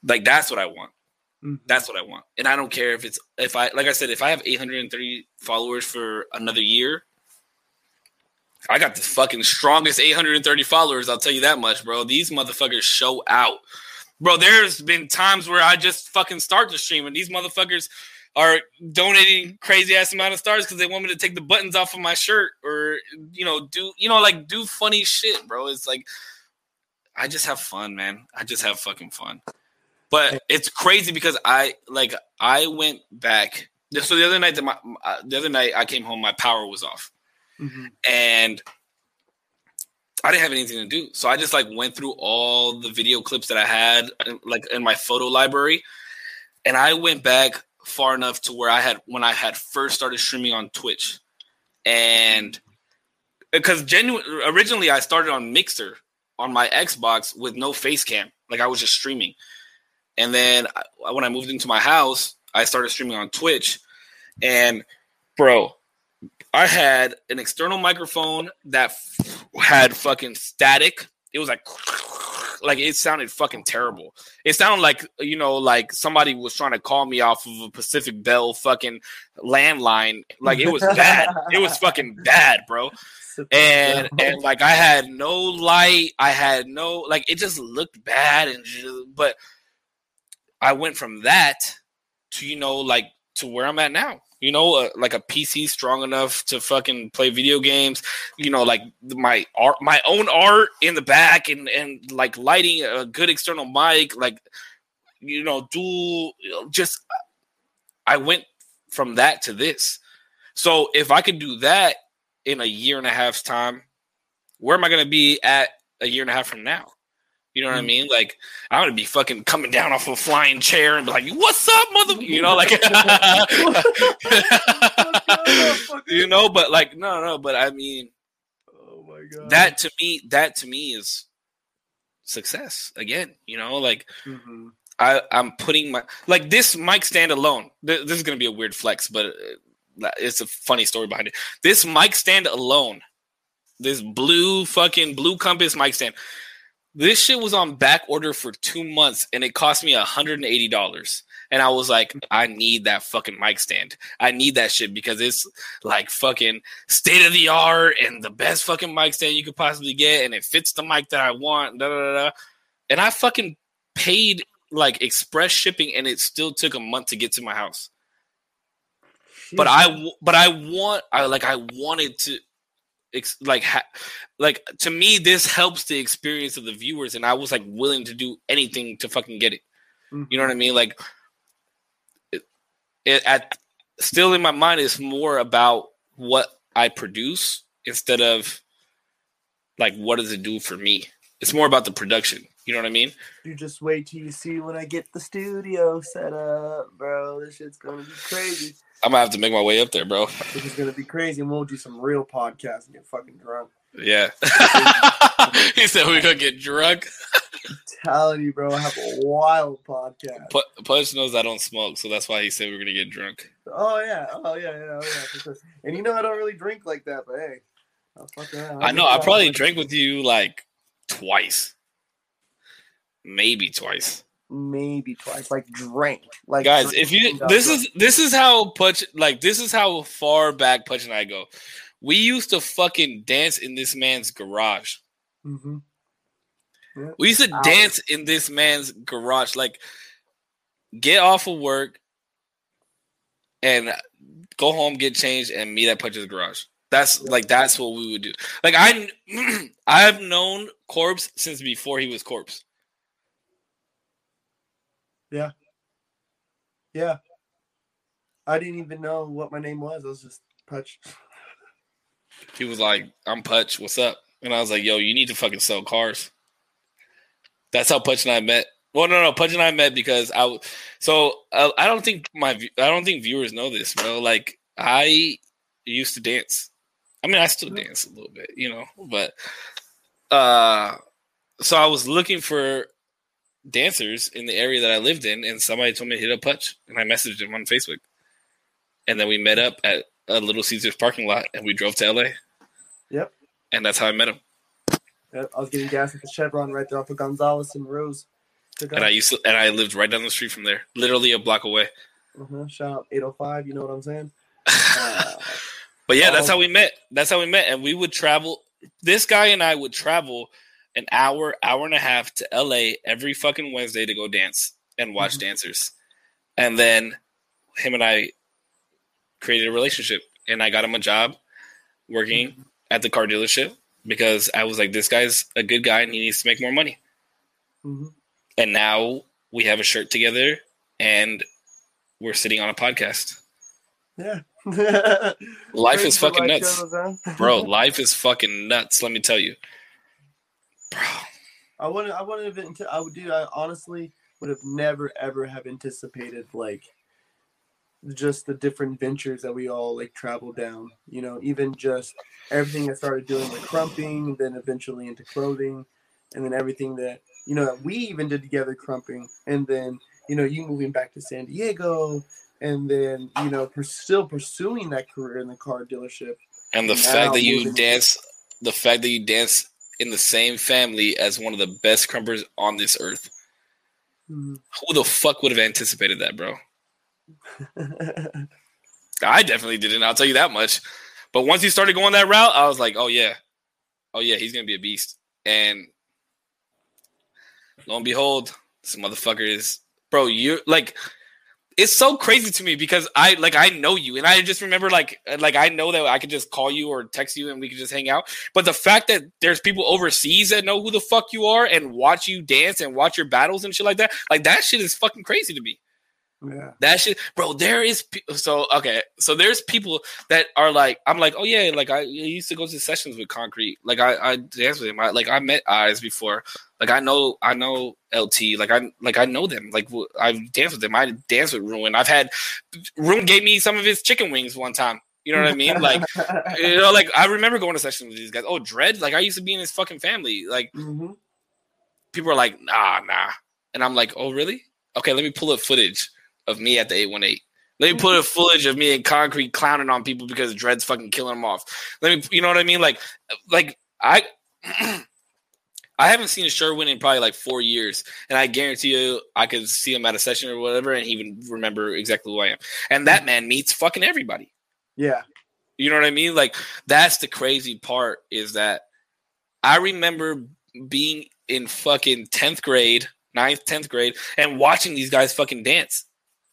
like that's what I want. Mhm. That's what I want, and I don't care if it's if I like I said, if I have 830 followers for another year. I got the fucking strongest 830 followers. I'll tell you that much, bro. These motherfuckers show out, bro. There's been times where I just fucking start the stream, and these motherfuckers are donating crazy ass amount of stars because they want me to take the buttons off of my shirt or you know do you know like do funny shit, bro. It's like I just have fun, man. I just have fucking fun. But it's crazy because I like I went back. So the other night, that my uh, the other night I came home, my power was off Mhm. and I didn't have anything to do. So I just like went through all the video clips that I had like in my photo library and I went back far enough to where I had when I had first started streaming on Twitch. And because genuine originally I started on Mixer on my Xbox with no face cam. Like I was just streaming. And then I- when I moved into my house, I started streaming on Twitch. And bro, I had an external microphone that f- had fucking static. It was like like it sounded fucking terrible. It sounded like you know, like somebody was trying to call me off of a Pacific Bell fucking landline. Like it was bad. it was fucking bad, bro. And and like I had no light. I had no like it just looked bad and ju- but I went from that to you know like to where I'm at now. You know, uh, like a PC strong enough to fucking play video games. You know, like my art, my own art in the back, and and like lighting a good external mic. Like, you know, do just. I went from that to this. So if I could do that in a year and a half's time, where am I going to be at a year and a half from now? You know what I mean? Like I'm gonna be fucking coming down off a flying chair and be like, "What's up, mother?" You know, like, you know. But like, no, no. But I mean, oh my god. that to me, that to me is success again. You know, like Mhm. I, I'm putting my like this mic stand alone. th- This is gonna be a weird flex, but uh, it's a funny story behind it. This mic stand alone, this blue fucking blue compass mic stand. This shit was on back order for two months, and it cost me hundred and eighty dollars. And I was like, I need that fucking mic stand. I need that shit because it's like fucking state of the art and the best fucking mic stand you could possibly get, and it fits the mic that I want. Da, da, da, da. And I fucking paid like express shipping, and it still took a month to get to my house. But I, but I want, I like, I wanted to, ex- like, ha- like to me, this helps the experience of the viewers, and I was like willing to do anything to fucking get it. You know mm-hmm. what I mean? Like, it, it at still in my mind is more about what I produce instead of like what does it do for me. It's more about the production. You know what I mean? You just wait till you see when I get the studio set up, bro. This shit's gonna be crazy. I'm gonna have to make my way up there, bro. This is gonna be crazy, and we'll do some real podcasts and get fucking drunk. Yeah. he said we're gonna get drunk. I'm telling you, bro, I have a wild podcast. Pu- Punch knows I don't smoke, so that's why he said we're gonna get drunk. Oh yeah, oh yeah, yeah, oh, yeah. Sure. And you know I don't really drink like that, but hey, oh, I'll fucking, I'll I know. I probably drank with you like twice, maybe twice. maybe twice, like drank, like Guys, if you this is this is how Punch like this is how far back Punch and I go. We used to fucking dance in this man's garage. Mhm. We used to Ow. dance in this man's garage. Like, get off of work and go home, get changed, and meet at Punch's garage. That's like that's what we would do. Like I, I've known Corpse since before he was Corpse. Yeah. Yeah. I didn't even know what my name was. I was just Putch. He was like, "I'm Putch. What's up?" And I was like, "Yo, you need to fucking sell cars." That's how Putch and I met. Well, no, no, Putch and I met because I. So uh, I don't think my I don't think viewers know this, bro. Like I used to dance. I mean, I still dance a little bit, you know, but uh, so I was looking for dancers in the area that I lived in, and somebody told me to hit up Putch, and I messaged him on Facebook, and then we met up at a Little Caesars parking lot, and we drove to LA. Yep. And that's how I met him. Yep, I was getting gas at the Chevron right there off of Gonzales and Rose. And I used to, and I lived right down the street from there, literally a block away. uh Shout out 805. You know what I'm saying? Uh, But yeah, that's Oh. how we met. That's how we met, and we would travel. This guy and I would travel an hour, hour and a half to LA every fucking Wednesday to go dance and watch Mhm. dancers, and then him and I created a relationship, and I got him a job working at the car dealership because I was like, this guy's a good guy and he needs to make more money. mhm. And now we have a shirt together, and we're sitting on a podcast. Yeah. Life Crazy is fucking nuts. goes, huh? bro life is fucking nuts let me tell you I wouldn't. I wouldn't have. ante- I would do. I honestly would have never ever have anticipated like just the different ventures that we all like traveled down. You know, even just everything I started doing with krumping, then eventually into clothing, and then everything that you know that we even did together krumping, and then you know you moving back to San Diego, and then you know pers- still pursuing that career in the car dealership. and the Now fact that you dance the fact that you dance in the same family as one of the best krumpers on this earth. Mhm. Who the fuck would have anticipated that, bro? I definitely didn't. I'll tell you that much. But once he started going that route, I was like, oh yeah, oh yeah, he's gonna be a beast. And lo and behold, this motherfucker is, bro. You're like, it's so crazy to me because I like I know you, and I just remember like like I know that I could just call you or text you, and we could just hang out. But the fact that there's people overseas that know who the fuck you are and watch you dance and watch your battles and shit like that, like that shit is fucking crazy to me. Yeah. That shit, bro. There is pe- so okay. So there's people that are like, I'm like, oh yeah, like I, I used to go to sessions with Concrete. Like I, I danced with him. I, like I met Eyes before. Like I know, I know LT. Like I, like I know them. Like I've danced with them. I danced with Ruin. I've had Ruin gave me some of his chicken wings one time. You know what I mean? Like you know, like I remember going to sessions with these guys. Oh, Dread. Like I used to be in his fucking family. Like Mhm. people are like, nah, nah. And I'm like, oh, really? Okay, let me pull up footage of me at the 818. Let me put a footage of me in concrete clowning on people because Dread's fucking killing them off. Let me, you know what I mean? Like, like I, I haven't seen a Sherwin in probably like four years, and I guarantee you, I could see him at a session or whatever, and he would remember exactly who I am. And that man meets fucking everybody. Yeah. You know what I mean? Like that's the crazy part is that I remember being in fucking 10th grade, 9th, 10th grade, and watching these guys fucking dance.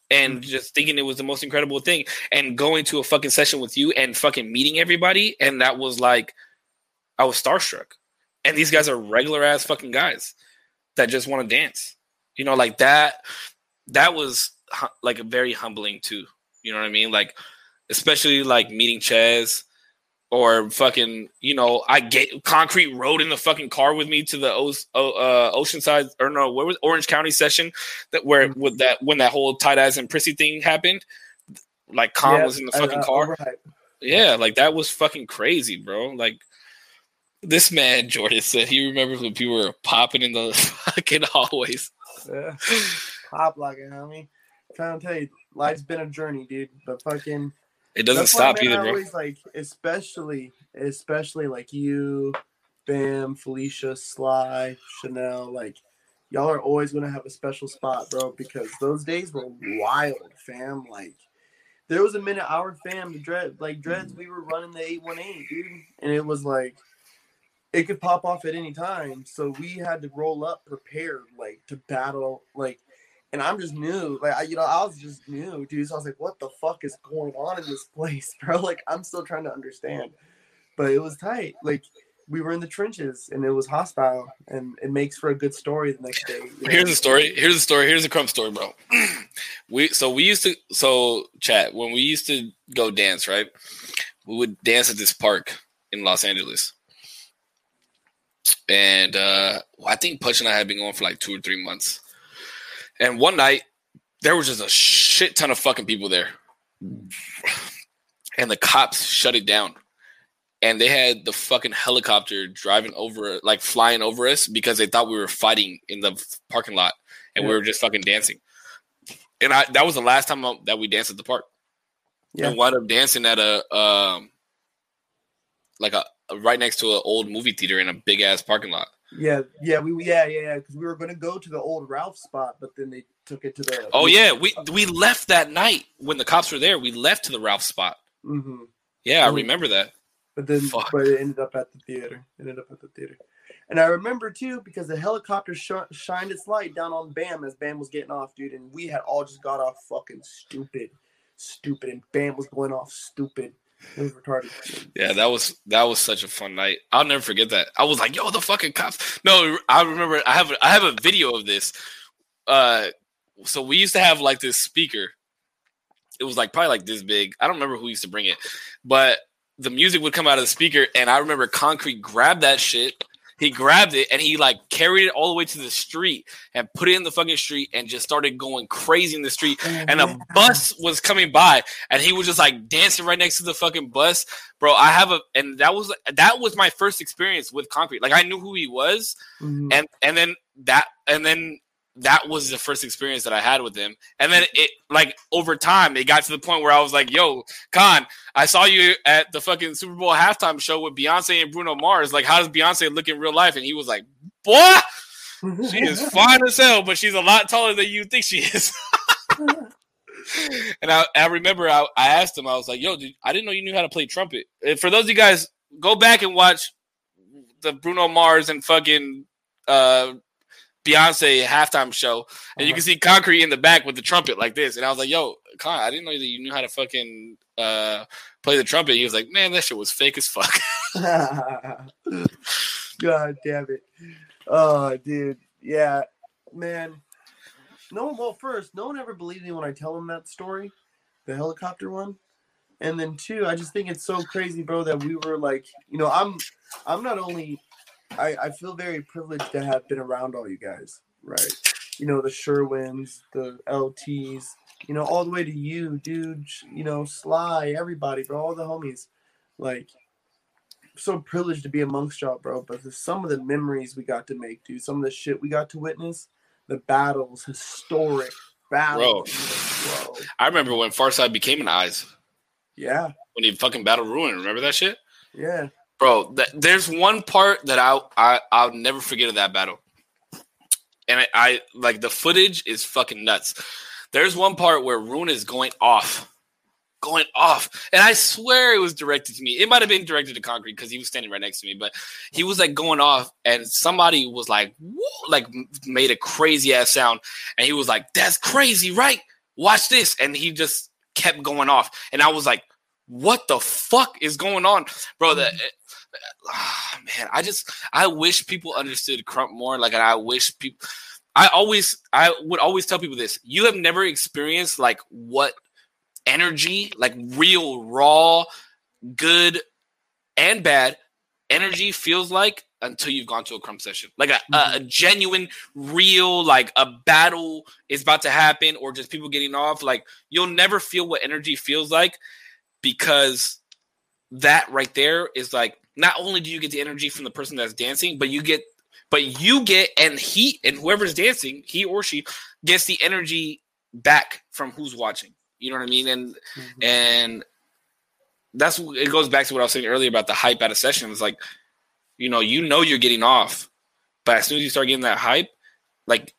And mm-hmm. just thinking it was the most incredible thing. And going to a fucking session with you and fucking meeting everybody. And that was like I was starstruck. And these guys are regular ass fucking guys that just want to dance. You know, like that that was like a very humbling too. You know what I mean? Like especially like meeting Chaz or fucking, you know, I get concrete road in the fucking car with me to the o- uh, Oceanside or no, where was Orange County session that where with that when that whole tight ass and prissy thing happened. Like Con Yeah, was in the fucking uh, car. overhype. Yeah, like that was fucking crazy, bro. Like this man Jordan said he remembers when people were popping in the fucking hallways. Yeah. Pop locking, homie. trying to tell you, life's been a journey, dude. But fucking It doesn't That's stop man, either, I bro. Always like, especially, especially like you, Bam, Felicia, Sly, Chanel. Like, y'all are always gonna have a special spot, bro, because those days were wild, fam. Like, there was a minute our fam, the dread, like dreads, we were running the eight one eight, dude, and it was like. It could pop off at any time, so we had to roll up prepared, like to battle, like and I'm just new. Like I, you know, I was just new, dude. So I was like, "What the fuck is going on in this place, bro?" Like I'm still trying to understand. But it was tight. Like we were in the trenches, and it was hostile, and it makes for a good story the next day. you know? Here's the story. Here's the story. Here's the krump story, bro. we so we used to so chat when we used to go dance, right? We would dance at this park in Los Angeles, and uh I think Punch and I had been going for like two or three months. And one night there was just a shit ton of fucking people there, and the cops shut it down. And they had the fucking helicopter driving over, like flying over us, because they thought we were fighting in the parking lot, and we were just fucking dancing. And I that was the last time that we danced at the park. Yeah. And wound up dancing at a um, like a right next to an old movie theater in a big ass parking lot. Yeah, yeah, we, yeah, yeah, yeah. Because we were gonna go to the old Ralph spot, but then they took it to the. Oh yeah, we we left that night when the cops were there. We left to the Ralph spot. hmm Yeah, I remember that. But then, Fuck. but it ended up at the theater. It ended up at the theater. And I remember too because the helicopter sh- shined its light down on Bam as Bam was getting off, dude. And we had all just got off fucking stupid, stupid, and Bam was going off stupid. Retarded. Yeah, that was that was such a fun night. I'll never forget that. I was like, "Yo, the fucking cops!" No, I remember. I have I have a video of this. Uh, so we used to have like this speaker. It was like probably like this big. I don't remember who used to bring it, but the music would come out of the speaker, and I remember Concrete grabbed that shit. He grabbed it and he like carried it all the way to the street and put it in the fucking street and just started going crazy in the street. And a bus was coming by and he was just like dancing right next to the fucking bus. Bro i have a and that was that was my first experience with concrete. Like i knew who he was Mhm. and and then that and then that was the first experience that I had with him. And then it like over time it got to the point where I was like, yo, Khan, I saw you at the fucking Super Bowl halftime show with Beyonce and Bruno Mars. Like, how does Beyonce look in real life? And he was like, Boy, she is fine as hell, but she's a lot taller than you think she is. and I, I remember I, I asked him, I was like, yo, dude, I didn't know you knew how to play trumpet. And for those of you guys, go back and watch the Bruno Mars and fucking uh Beyonce halftime show, and you can see Concrete in the back with the trumpet like this. And I was like, "Yo, Con, I didn't know that you knew how to fucking uh, play the trumpet." He was like, "Man, that shit was fake as fuck." God damn it. Oh, dude. Yeah, man. No one, well, first, no one ever believed me when I tell them that story, the helicopter one. And then two, I just think it's so crazy, bro, that we were like, you know, I'm, I'm not only, I, I feel very privileged to have been around all you guys, right? You know, the Sherwins, the LTs, you know, all the way to you, dude, you know, Sly, everybody, bro, all the homies. Like, so privileged to be amongst y'all, bro. But the, some of the memories we got to make, dude, some of the shit we got to witness, the battles, historic battles, bro. I remember when Farside became an Eyes Yeah, when he fucking battled Ruin. Remember that shit, yeah. Bro? That, there's one part that I, I I'll never forget of that battle, and I, I like the footage is fucking nuts. There's one part where Ruin is going off. Going off, and I swear it was directed to me. It might have been directed to Concrete because he was standing right next to me, but he was like going off, and somebody was like, like made a crazy ass sound, and he was like, "That's crazy, right? Watch this," and he just kept going off, and I was like, "What the fuck is going on, bro?" That mm. eh, ah, man, I just I wish people understood Krump more. Like, I wish people. I always I would always tell people this: you have never experienced like what energy, like real raw, good and bad energy feels like until you've gone to a krump session. Like a, a, a genuine, real, like a battle is about to happen or just people getting off. Like you'll never feel what energy feels like because that right there is like not only do you get the energy from the person that's dancing, but you get but you get and he and whoever's dancing, he or she gets the energy back from who's watching. You know what I mean? And Mhm. and that's it goes back to what I was saying earlier about the hype at a session. It's like, you know, you know you're getting off, but as soon as you start getting that hype, like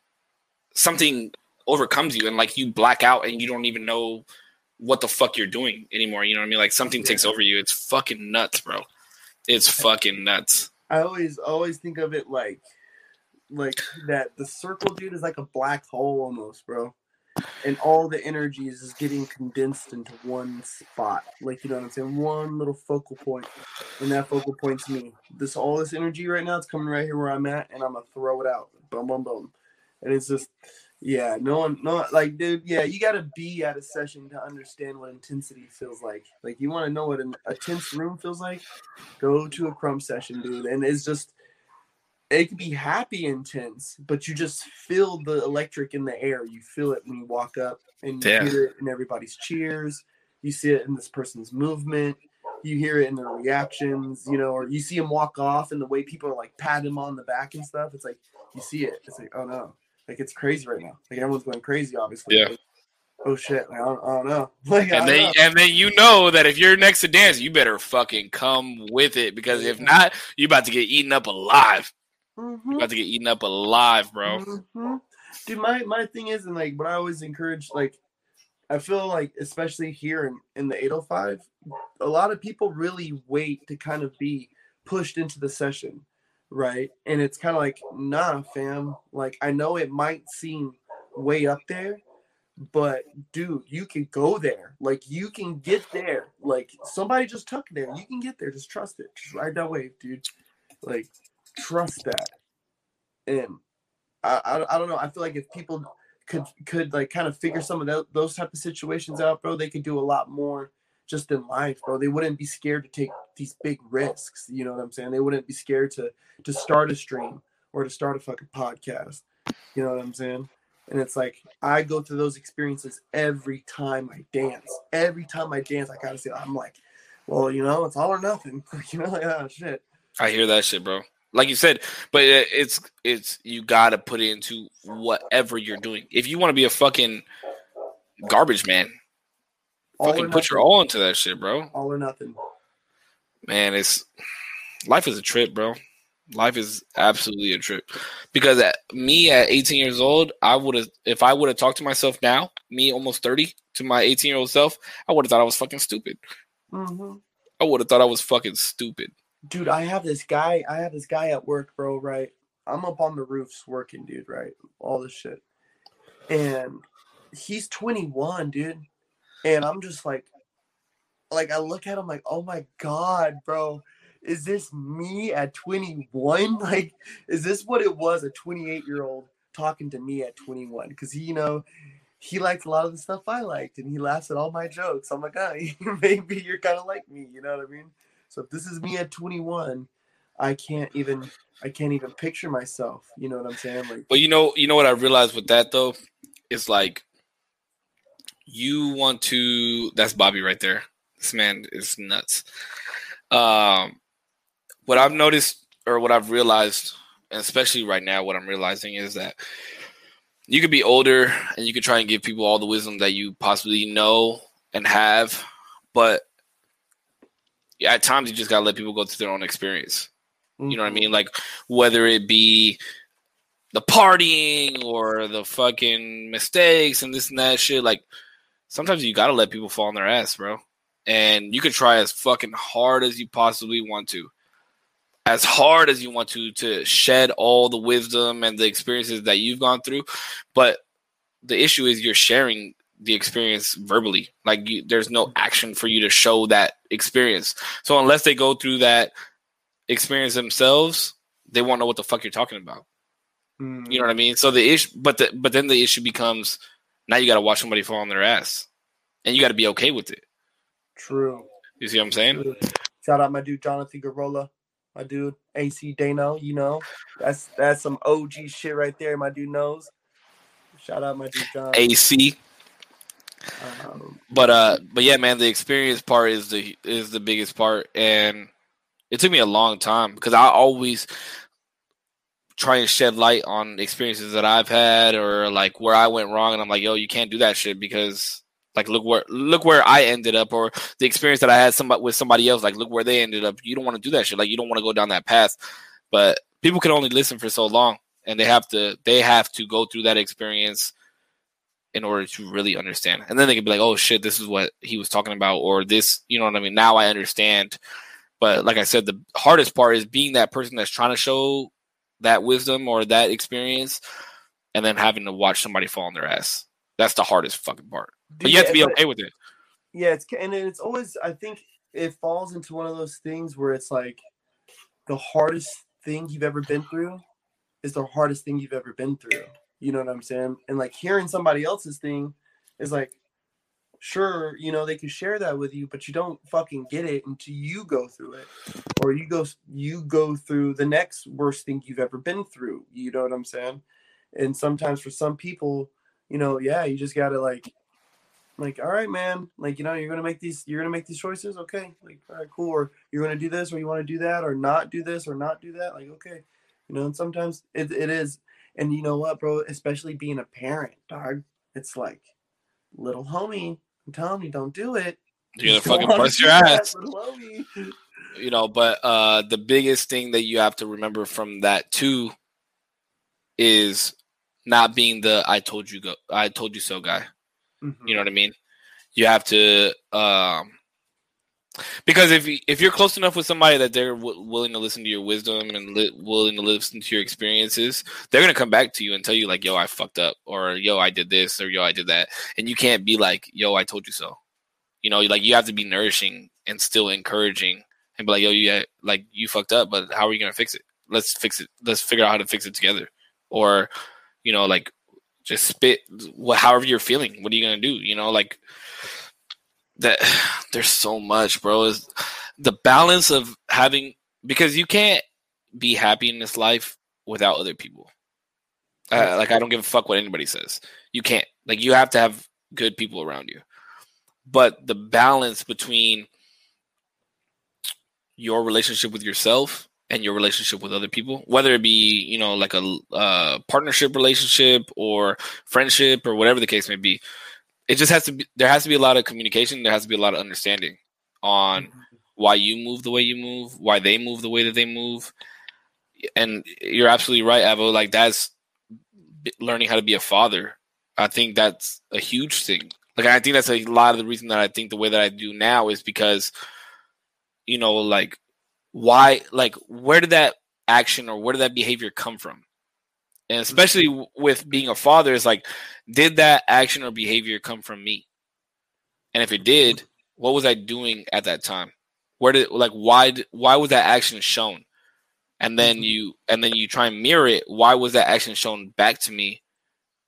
something overcomes you and like you black out and you don't even know what the fuck you're doing anymore. You know what I mean? Like something takes over you. It's fucking nuts, bro. It's fucking nuts. I always always think of it like like that the circle dude is like a black hole almost, bro. And all the energy is just getting condensed into one spot. Like you know what I'm saying? One little focal point. And that focal point's me. This all this energy right now, it's coming right here where I'm at, and I'm gonna throw it out. Boom, boom, boom. And it's just yeah, no one no like dude, yeah, you gotta be at a session to understand what intensity feels like. Like you wanna know what an, a tense room feels like? Go to a krump session, dude. And it's just it can be happy intense, but you just feel the electric in the air. You feel it when you walk up and you Yeah. hear it in everybody's cheers. You see it in this person's movement. You hear it in their reactions, you know, or you see him walk off and the way people are like pat him on the back and stuff. It's like you see it. It's like, oh no. Like it's crazy right now. Like everyone's going crazy, obviously. Yeah. Like, oh shit. Like, I, don't, I don't know. Like, And then know. and then you know that if you're next to dance, you better fucking come with it because if not, you're about to get eaten up alive. Mhm. You about to get eaten up alive, bro. Mhm. Dude, my my thing is, and like, what I always encourage, like, I feel like, especially here in in the 805, a lot of people really wait to kind of be pushed into the session, right? And it's kind of like, nah, fam. Like, I know it might seem way up there, but dude, you can go there. Like, you can get there. Like, somebody just took there. You can get there. Just trust it. Just ride that wave, dude. Like, trust that. And I, I, I don't know. I feel like if people could could like kind of figure some of tho- those type of situations out, bro, they could do a lot more just in life, bro. They wouldn't be scared to take these big risks. You know what I'm saying? They wouldn't be scared to to start a stream or to start a fucking podcast. You know what I'm saying? And it's like I go through those experiences every time I dance. Every time I dance, I gotta say I'm like, well, you know, it's all or nothing. you know, like, oh shit. I hear that shit, bro. like you said, but it's it's you got to put it into whatever you're doing. If you want to be a fucking garbage man, All fucking put your all into that shit, bro. all or nothing. Man, it's life is a trip, bro. Life is absolutely a trip. Because at me at 18 years old, I would have if I would have talked to myself now, me almost 30, to my 18 year old self, I would have thought I was fucking stupid. hmm I would have thought I was fucking stupid. Dude, I have this guy. I have this guy at work, bro. Right, I'm up on the roofs working, dude. Right, all this shit, and he's 21, dude. And I'm just like, like I look at him like, oh my god, bro, is this me at 21? Like, is this what it was? A 28 year old talking to me at 21? Because you know, he liked a lot of the stuff I liked, and he laughs at all my jokes. I'm like, ah, maybe you're kind of like me. You know what I mean? So if this is me at 21, I can't even I can't even picture myself. You know what I'm saying? Like But you know, you know what I realized with that though, is like you want to. That's Bobby right there. This man is nuts. Um, what I've noticed, or what I've realized, especially right now, what I'm realizing is that you could be older and you could try and give people all the wisdom that you possibly know and have, but at times you just gotta let people go through their own experience. You know what I mean? Like whether it be the partying or the fucking mistakes and this and that shit. Like sometimes you gotta let people fall on their ass, bro. And you can try as fucking hard as you possibly want to. As hard as you want to to shed all the wisdom and the experiences that you've gone through. But the issue is you're sharing the experience verbally. Like you, there's no action for you to show that experience. So unless they go through that experience themselves, they won't know what the fuck you're talking about. Mm, You know what I mean? So the issue, but the but then the issue becomes now you got to watch somebody fall on their ass, and you got to be okay with it. true. You see what I'm saying? True. Shout out my dude Jonathan Garola, my dude AC Dano. You know that's that's some OG shit right there. My dude knows. Shout out my dude John. AC, Um, but uh, but yeah, man, the experience part is the is the biggest part, and it took me a long time because I always try and shed light on experiences that I've had or like where I went wrong, and I'm like, yo, you can't do that shit because like look where look where I ended up, or the experience that I had somebody with somebody else, like look where they ended up. You don't want to do that shit, like you don't want to go down that path, but people can only listen for so long, and they have to they have to go through that experience in order to really understand. And then they can be like, "Oh shit, this is what he was talking about," or this, you know what I mean? Now I understand. But like I said, the hardest part is being that person that's trying to show that wisdom or that experience, and then having to watch somebody fall on their ass. That's the hardest fucking part. But you have to be okay with it. Yeah, it's and it's always I think it falls into one of those things where it's like the hardest thing you've ever been through is the hardest thing you've ever been through. You know what I'm saying? And like hearing somebody else's thing is like sure, you know, they can share that with you, but you don't fucking get it until you go through it. Or you go you go through the next worst thing you've ever been through. You know what I'm saying? And sometimes for some people, you know, yeah, you just gotta like like all right man like you know you're gonna make these you're gonna make these choices okay like all right cool or you're gonna do this or you want to do that or not do this or not do that like okay you know and sometimes it, it is and you know what bro especially being a parent dog it's like little homie i'm telling you don't do it You're gonna fucking bust your that, ass. You know, but uh the biggest thing that you have to remember from that too is not being the I told you go I told you so guy. Mhm. You know what I mean? You have to, um, because if if you're close enough with somebody that they're w- willing to listen to your wisdom and li- willing to listen to your experiences, they're gonna come back to you and tell you like, "Yo, I fucked up," or "Yo, I did this," or "Yo, I did that," and you can't be like, "Yo, I told you so." You know, like you have to be nourishing and still encouraging and be like, "Yo, you like you fucked up, but how are you gonna fix it? Let's fix it. Let's figure out how to fix it together." Or, you know, like just spit what however you're feeling what are you gonna do you know like that there's so much bro. Is the balance of having because you can't be happy in this life without other people. Uh, like i don't give a fuck what anybody says. You can't like you have to have good people around you. But the balance between your relationship with yourself and your relationship with other people, whether it be you know like a uh, partnership relationship or friendship or whatever the case may be. It just has to be there has to be a lot of communication. There has to be a lot of understanding on mm-hmm. why you move the way you move, why they move the way that they move. And you're absolutely right, Avo. Like that's learning how to be a father. I think that's a huge thing. Like I think that's a lot of the reason that I think the way that I do now is because, you know, like why, like where did that action or where did that behavior come from? And especially with being a father, is like, did that action or behavior come from me? And if it did, what was I doing at that time? Where did like why why was that action shown? And then mm-hmm. you and then you try and mirror it. Why was that action shown back to me?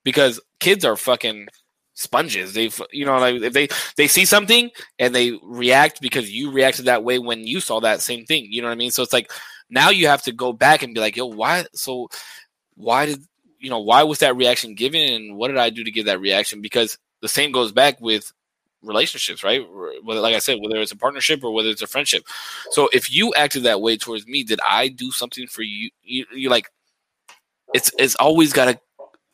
Because kids are fucking sponges. They you know like if they they see something and they react because you reacted that way when you saw that same thing. You know what I mean? So it's like now you have to go back and be like, yo, why? So why did you know why was that reaction given and what did I do to give that reaction? Because the same goes back with relationships, right? Whether, like I said, whether it's a partnership or whether it's a friendship. So if you acted that way towards me, did I do something for you? You, you like, it's it's always got to,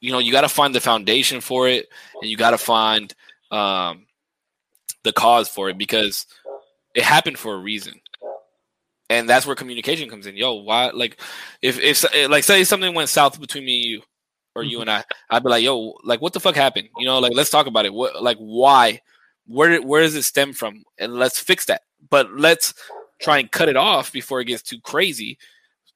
you know, you got to find the foundation for it, and you got to find um, the cause for it because it happened for a reason. And that's where communication comes in. Yo, why? Like, if if like say something went south between me and you, or you and I, I'd be like, yo, like what the fuck happened? You know, like let's talk about it. What like why? Where did where does it stem from? And let's fix that. But let's try and cut it off before it gets too crazy.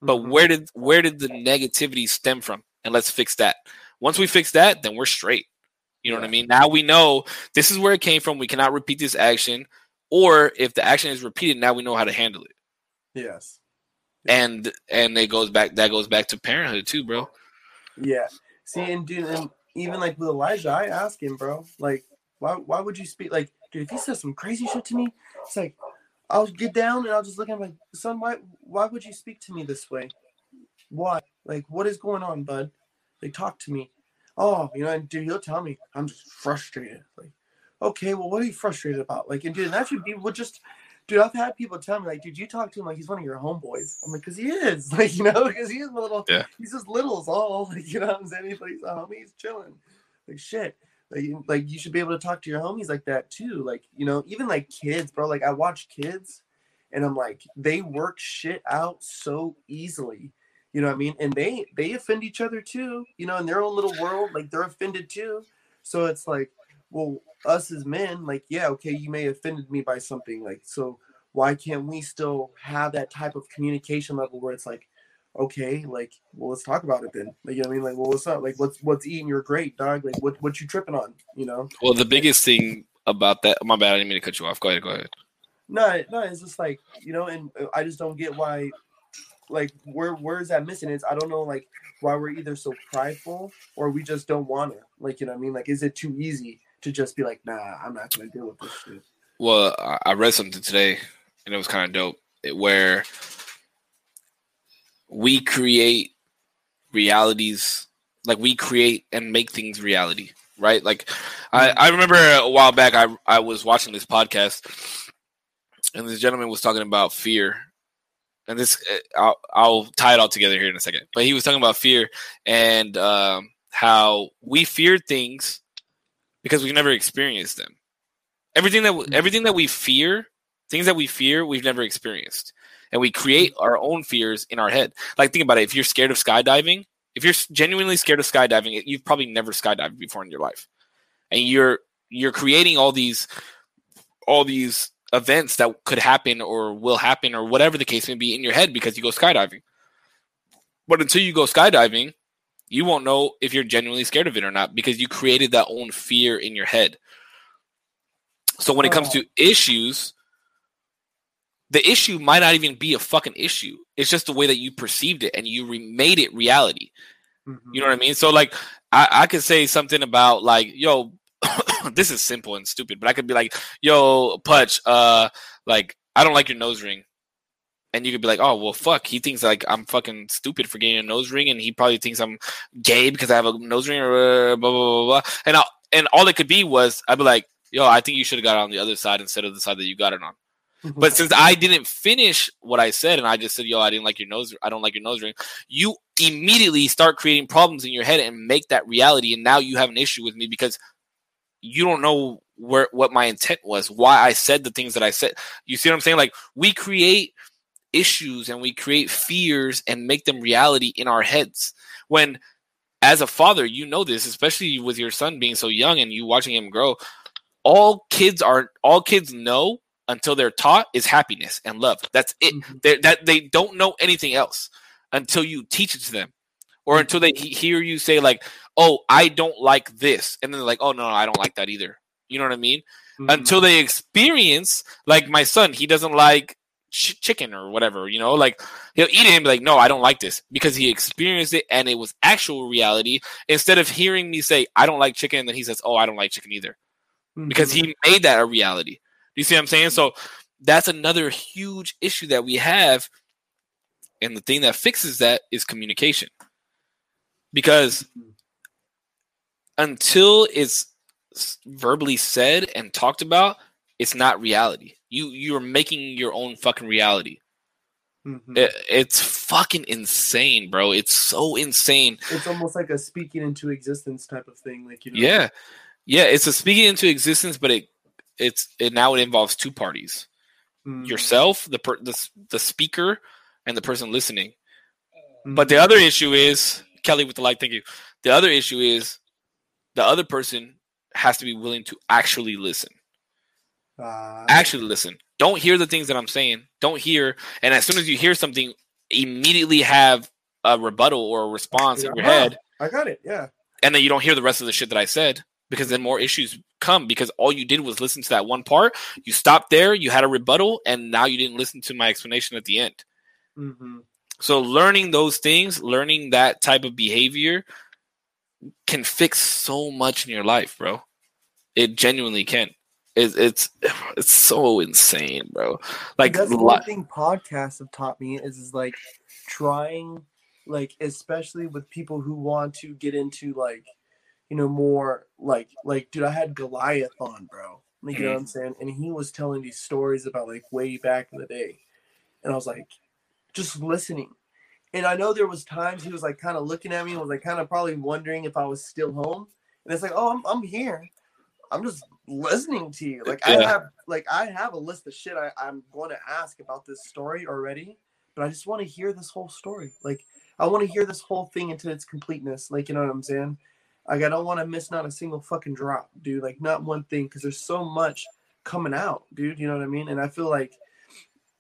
But Mhm. where did where did the negativity stem from? And let's fix that. Once we fix that, then we're straight. You know what I mean? Now we know this is where it came from. We cannot repeat this action. Or if the action is repeated, now we know how to handle it. Yes. And and it goes back that goes back to parenthood too, bro. Yeah. See, and dude, and even like with Elijah, I ask him, bro, like, why why would you speak like, dude, if he says some crazy shit to me, it's like I'll get down and I'll just look at him like, son, why why would you speak to me this way? Why? Like, what is going on, bud? Like, talk to me. Oh, you know, and dude, he'll tell me I'm just frustrated. Like, okay, well, what are you frustrated about? Like, and dude, that should be what just dude, I've had people tell me, like, dude, you talk to him like he's one of your homeboys. I'm like, because he is, like, you know, because he is my little, Yeah. he's just little as all, like, you know what I'm saying? He's like, he's a homie, he's chilling. Like, shit. Like, you- like, you should be able to talk to your homies like that too. Like, you know, even like kids, bro. Like, I watch kids and I'm like, they work shit out so easily. You know what I mean? And they they offend each other too, you know, in their own little world, like they're offended too. So it's like, well, us as men, like, yeah, okay, you may have offended me by something, like, so why can't we still have that type of communication level where it's like, okay, like, well, let's talk about it then. Like, you know what I mean? Like, well, what's up? Like, what's what's eating your great dog? Like, what what you tripping on? You know? Well, the biggest thing about that, my bad, I didn't mean to cut you off. Go ahead, go ahead. No, no, it's just like you know, and uh, I just don't get why, like, where where is that missing? It's I don't know, like, why we're either so prideful or we just don't want to. Like, you know what I mean? Like, is it too easy to just be like, nah, I'm not gonna deal with this shit? Well, I- read something today, and it was kind of dope. Where we create realities, like we create and make things reality, right? Like I, I remember a while back, I I was watching this podcast, and this gentleman was talking about fear, and this uh, I'll, I'll tie it all together here in a second. But he was talking about fear and um, how we fear things because we've never experienced them. Everything that Mhm. everything that we fear, things that we fear, we've never experienced, and we create our own fears in our head. Like think about it: if you're scared of skydiving, if you're genuinely scared of skydiving, you've probably never skydived before in your life, and you're you're creating all these all these events that could happen or will happen or whatever the case may be in your head because you go skydiving. But until you go skydiving, you won't know if you're genuinely scared of it or not because you created that own fear in your head. So when it comes to issues, the issue might not even be a fucking issue. It's just the way that you perceived it and you re- made it reality. Mhm. You know what I mean? So like I, I could say something about like, yo, this is simple and stupid, but I could be like, yo, Putch, uh, like, I don't like your nose ring. And you could be like, oh well fuck, he thinks like I'm fucking stupid for getting a nose ring and he probably thinks I'm gay because I have a nose ring or uh, blah blah blah blah. And I, and all it could be was I'd be like, yo, I think you should have got it on the other side instead of the side that you got it on. But since I didn't finish what I said and I just said, yo, I didn't like your nose, I don't like your nose ring, you immediately start creating problems in your head and make that reality. And now you have an issue with me because you don't know where what my intent was, why I said the things that I said. You see what I'm saying? Like we create issues and we create fears and make them reality in our heads. When as a father, you know this, especially with your son being so young and you watching him grow. All kids are all kids know until they're taught is happiness and love. That's it. Mhm. They that they don't know anything else until you teach it to them, or Mm-hmm. until they hear you say like, "Oh, I don't like this," and then they're like, "Oh no, no I don't like that either." You know what I mean? Mhm. Until they experience, like my son, he doesn't like ch- chicken or whatever. You know, like he'll eat it and be like, "No, I don't like this," because he experienced it and it was actual reality. Instead of hearing me say, "I don't like chicken," and then he says, "Oh, I don't like chicken either." because he mm-hmm. made that a reality. Do you see what I'm saying? So that's another huge issue that we have. And the thing that fixes that is communication. Because mm-hmm. until it's verbally said and talked about, it's not reality. You you're making your own fucking reality. Mhm. It, it's fucking insane, bro. It's so insane. it's almost like a speaking into existence type of thing. Like you know, Yeah, yeah. It's a speaking into existence, but it it's it now it involves two parties. Mm, yourself, the per, the the speaker, and the person listening. mhm. But the other issue is Kelly with the like. Thank you. The other issue is the other person has to be willing to actually listen. Ah, Actually listen. Don't hear the things that I'm saying. Don't hear. And as soon as you hear something, immediately have a rebuttal or a response in your Yeah. head, I got it. Yeah. and then you don't hear the rest of the shit that I said because then more issues come because all you did was listen to that one part. You stopped there. You had a rebuttal, and now you didn't listen to my explanation at the end. hmm So learning those things, learning that type of behavior can fix so much in your life, bro. It genuinely can. It, it's it's so insane, bro. Like that's the li- one thing podcasts have taught me is is like trying, like especially with people who want to get into like, you know, more like like dude, I had Goliath on, bro. Like you know mm. what I'm saying, and he was telling these stories about like way back in the day, and I was like, just listening. And I know there was times he was like kind of looking at me and was like kind of probably wondering if I was still home. And it's like, oh, I'm, I'm here. I'm just listening to you. Like I have like I have a list of shit I, I'm going to ask about this story already, but I just want to hear this whole story. Like I want to hear this whole thing into its completeness. Like you know what I'm saying? Like I don't want to miss not a single fucking drop, dude. Like not one thing because there's so much coming out, dude. You know what I mean? And I feel like,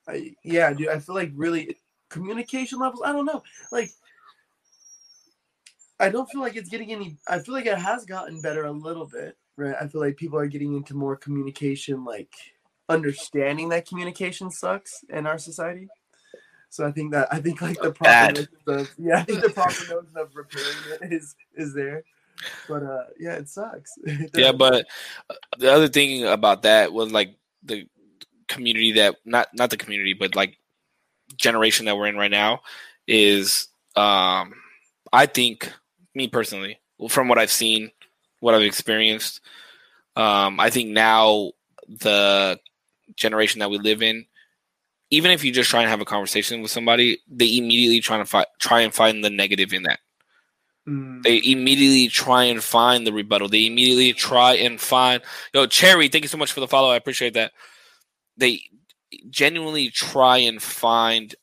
I, yeah, dude. I feel like really communication levels. I don't know. Like I don't feel like it's getting any. I feel like it has gotten better a little bit, right? I feel like people are getting into more communication, like understanding that communication sucks in our society. So I think that I think like the proper notion of yeah, I think the proper notion of repairing it is is there. But uh, yeah, it sucks. It yeah, but uh, the other thing about that was like the community that not not the community, but like generation that we're in right now is um I think me personally, from what I've seen, what I've experienced, um, I think now the generation that we live in, even if you just try and have a conversation with somebody, they immediately try to fi- try and find the negative in that. Mm, They immediately try and find the rebuttal. They immediately try and find. Yo, Cherry, thank you so much for the follow. I appreciate that. They genuinely try and find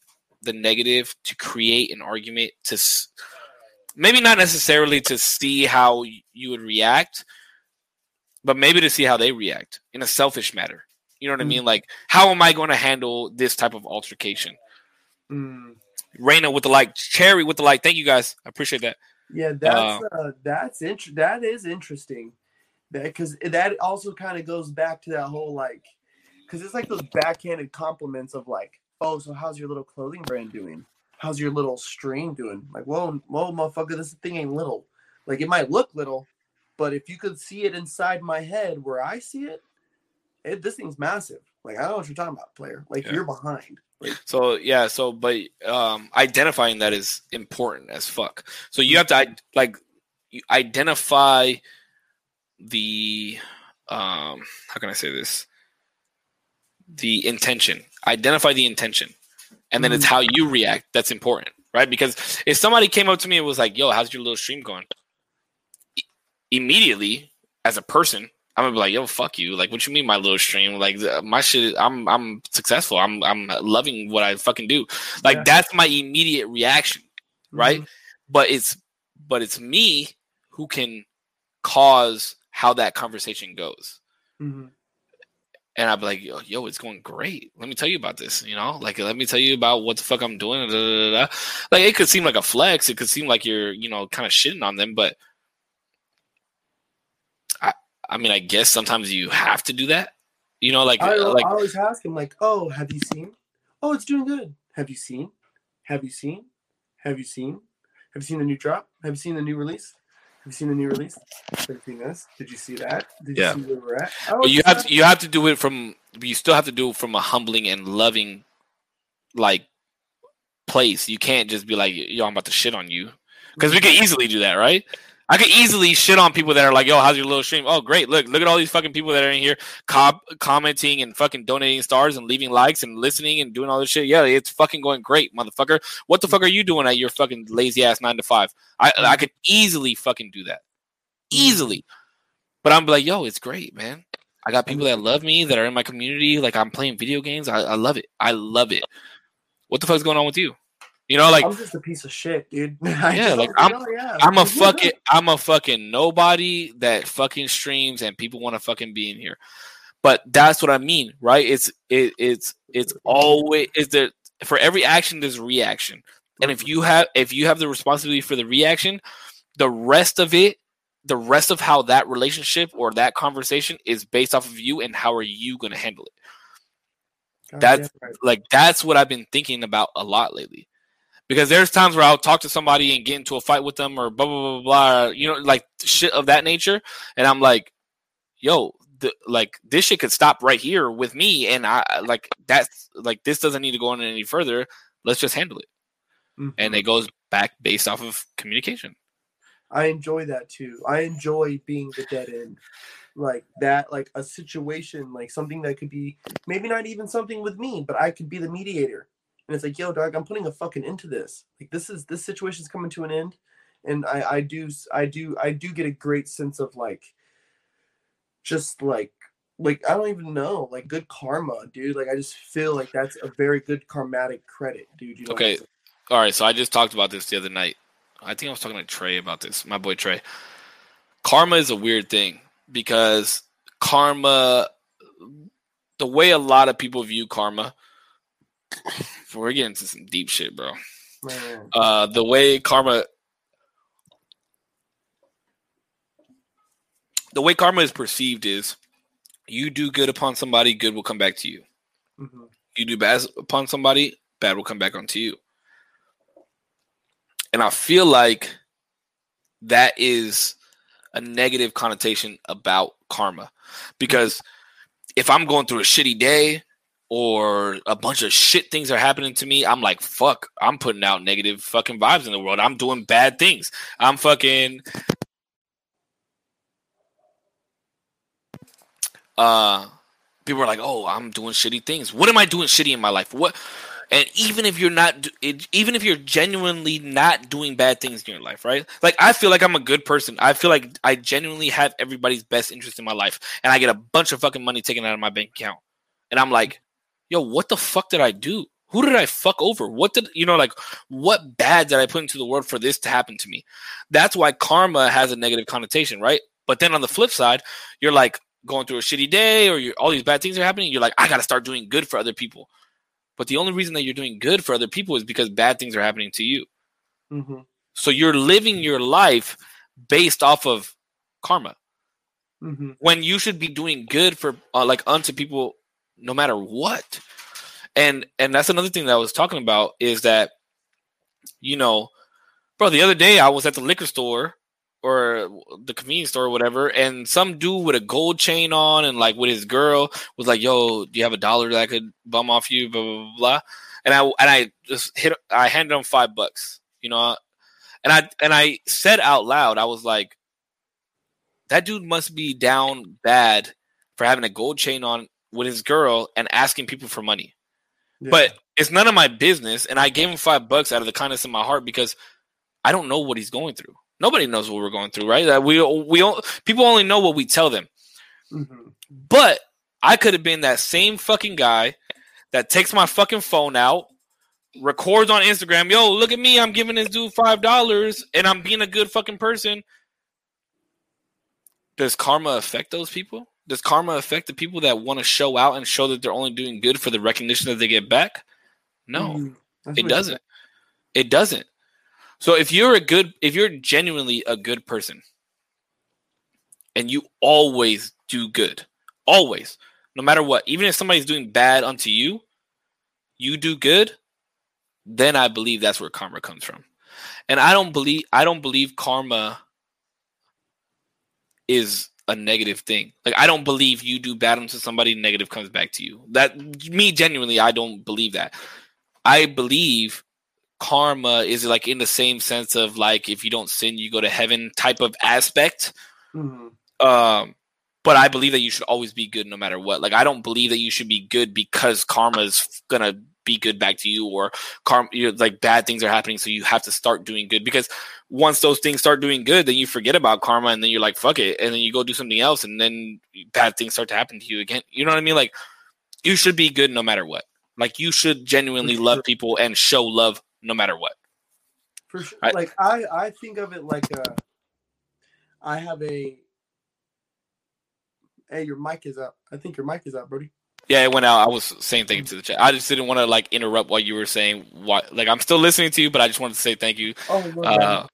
the negative to create an argument to maybe not necessarily to see how you would react, but maybe to see how they react in a selfish matter. You know what I Mm. mean? Like, how am I going to handle this type of altercation? mm. Raina with the like, Cherry with the like. Thank you guys. I appreciate that. Yeah, that's uh, that's int- that is interesting. That because that also kind of goes back to that whole like, because it's like those backhanded compliments of like, oh, so how's your little clothing brand doing? How's your little stream doing? Like, whoa, whoa, motherfucker, this thing ain't little. Like, it might look little, but if you could see it inside my head where I see it, it this thing's massive. Like, I don't know what you're talking about, player. Like, Yeah. you're behind. Like, So yeah, so but um identifying that is important as fuck. So you have to like you identify the um how can I say this? the intention. Identify the intention, and then it's how you react that's important, right? Because if somebody came up to me and was like, "Yo, how's your little stream going?" I- immediately, as a person, I'm gonna be like, "Yo, fuck you!" Like, what you mean, my little stream? Like, my shit. I'm I'm successful. I'm I'm loving what I fucking do. Like, Yeah. that's my immediate reaction right? Mhm. But it's but it's me who can cause how that conversation goes. Mhm. And I'd be like, yo, yo, it's going great. Let me tell you about this, you know? Like let me tell you about what the fuck I'm doing. da, da, da. Like it could seem like a flex, it could seem like you're, you know, kind of shitting on them, but I I mean, I guess sometimes you have to do that. You know, like I, uh, like I always ask him like, "Oh, have you seen? Oh, it's doing good. Have you seen? Have you seen? Have you seen? Have you seen the new drop? Have you seen the new release? Have you seen the new release? Have you seen this? Did you see that? Did you Yeah. see where we're at? Oh, but you have to, you have to do it from you still have to do it from a humbling and loving like place. You can't just be like, yo, I'm about to shit on you. Because we could easily do that, right? I could easily shit on people that are like, yo, how's your little stream? Oh, great. Look, look at all these fucking people that are in here co- commenting and fucking donating stars and leaving likes and listening and doing all this shit. Yeah, it's fucking going great, motherfucker. What the fuck are you doing at your fucking lazy ass nine to five? I I could easily fucking do that. Easily. But I'm like, yo, it's great, man. I got people that love me that are in my community. Like I'm playing video games. I, I love it. I love it. What the fuck's going on with you? You know, like I'm just a piece of shit, dude. yeah, like I'm, oh, yeah. I'm a fucking I'm a fucking nobody that fucking streams and people want to fucking be in here. But that's what I mean, right? It's it, it's it's always is there for every action there's reaction. And if you have if you have the responsibility for the reaction, the rest of it, the rest of how that relationship or that conversation is based off of you and how are you going to handle it. God that's- right. like that's what I've been thinking about a lot lately. Because there's times where I'll talk to somebody and get into a fight with them or blah blah blah blah, you know, like shit of that nature, and I'm like, yo, the, like this shit could stop right here with me, and I like that's like this doesn't need to go on any further. Let's just handle it, Mhm. and it goes back based off of communication. I enjoy that too. I enjoy being the dead end. Like that, like a situation, like something that could be maybe not even something with me, but I could be the mediator. And it's like, yo, dog, I'm putting a fucking end to this. Like this is this situation's coming to an end. And I, I do I do I do get a great sense of like just like like I don't even know, like good karma, dude. Like I just feel like that's a very good karmatic credit, dude. You know Okay. All right, so I just talked about this the other night. I think I was talking to Trey about this, my boy Trey. Karma is a weird thing because karma, the way a lot of people view karma, we're getting into some deep shit, bro. Man. Uh, the way karma, the way karma is perceived is you do good upon somebody, good will come back to you. Mhm. You do bad upon somebody, bad will come back onto you. And I feel like that is a negative connotation about karma. Because if I'm going through a shitty day or a bunch of shit things are happening to me, I'm like, fuck, I'm putting out negative fucking vibes in the world. I'm doing bad things. I'm fucking uh people are like, "Oh, I'm doing shitty things. What am I doing shitty in my life? What?" And even if you're not, even if you're genuinely not doing bad things in your life, right? Like I feel like I'm a good person. I feel like I genuinely have everybody's best interest in my life, and I get a bunch of fucking money taken out of my bank account, and I'm like, "Yo, what the fuck did I do? Who did I fuck over? What did you know? Like, what bad did I put into the world for this to happen to me?" That's why karma has a negative connotation, right? But then on the flip side, you're like going through a shitty day or you're, all these bad things are happening, you're like, I got to start doing good for other people. But the only reason that you're doing good for other people is because bad things are happening to you. Mhm. So you're living your life based off of karma Mhm. when you should be doing good for uh, like unto people no matter what. And and that's another thing that I was talking about is that you know, bro, the other day I was at the liquor store or the convenience store or whatever, and some dude with a gold chain on and like with his girl was like, "Yo, do you have a dollar that I could bum off you?" Blah blah blah. blah. And I and I just hit. I handed him five bucks, you know, and I and I said out loud, I was like, "That dude must be down bad for having a gold chain on with his girl and asking people for money. Yeah. But it's none of my business. And I gave him five bucks out of the kindness of my heart because I don't know what he's going through. Nobody knows what we're going through, right? That we we people only know what we tell them. Mhm. But I could have been that same fucking guy that takes my fucking phone out, records on Instagram, yo, look at me, I'm giving this dude five dollars and I'm being a good fucking person. Does karma affect those people? Does karma affect the people that want to show out and show that they're only doing good for the recognition that they get back? No. Mhm. It doesn't. It doesn't. So if you're a good, if you're genuinely a good person, and you always do good, always, no matter what, even if somebody's doing bad unto you, you do good, then I believe that's where karma comes from. And I don't believe I don't believe karma is a negative thing. Like I don't believe you do bad unto somebody, negative comes back to you. That me genuinely, I don't believe that. I believe karma is like in the same sense of like if you don't sin, you go to heaven type of aspect. Mhm. Um, but I believe that you should always be good no matter what. Like I don't believe that you should be good because karma is gonna be good back to you, or karma, you know, like bad things are happening, so you have to start doing good. Because once those things start doing good, then you forget about karma, and then you're like, fuck it, and then you go do something else, and then bad things start to happen to you again. You know what I mean? Like you should be good no matter what. Like you should genuinely love people and show love no matter what. For sure. I- like I, I think of it like a. I have a. Hey, your mic is up. I think your mic is up, Brody. Yeah, it went out. I was saying thank you to the chat. I just didn't want to like interrupt while you were saying what. Like I'm still listening to you, but I just wanted to say thank you. Oh, no, Uh,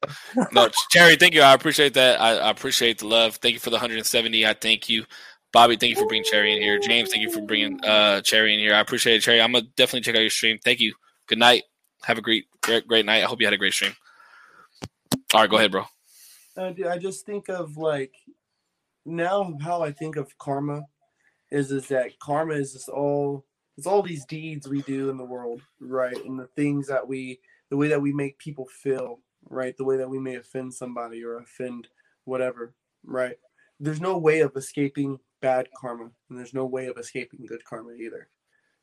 no, Cherry, thank you. I appreciate that. I, I appreciate the love. Thank you for the 170. I thank you, Bobby. Thank you for bringing Cherry in here. James, thank you for bringing uh Cherry in here. I appreciate it, Cherry. I'm gonna definitely check out your stream. Thank you. Good night. Have a great, great, great night. I hope you had a great stream. All right, go ahead, bro. I, do- I just think of like now how I think of karma is is that karma is just all it's all these deeds we do in the world, right? And the things that we the way that we make people feel, right? The way that we may offend somebody or offend whatever, right? There's no way of escaping bad karma, and there's no way of escaping good karma either,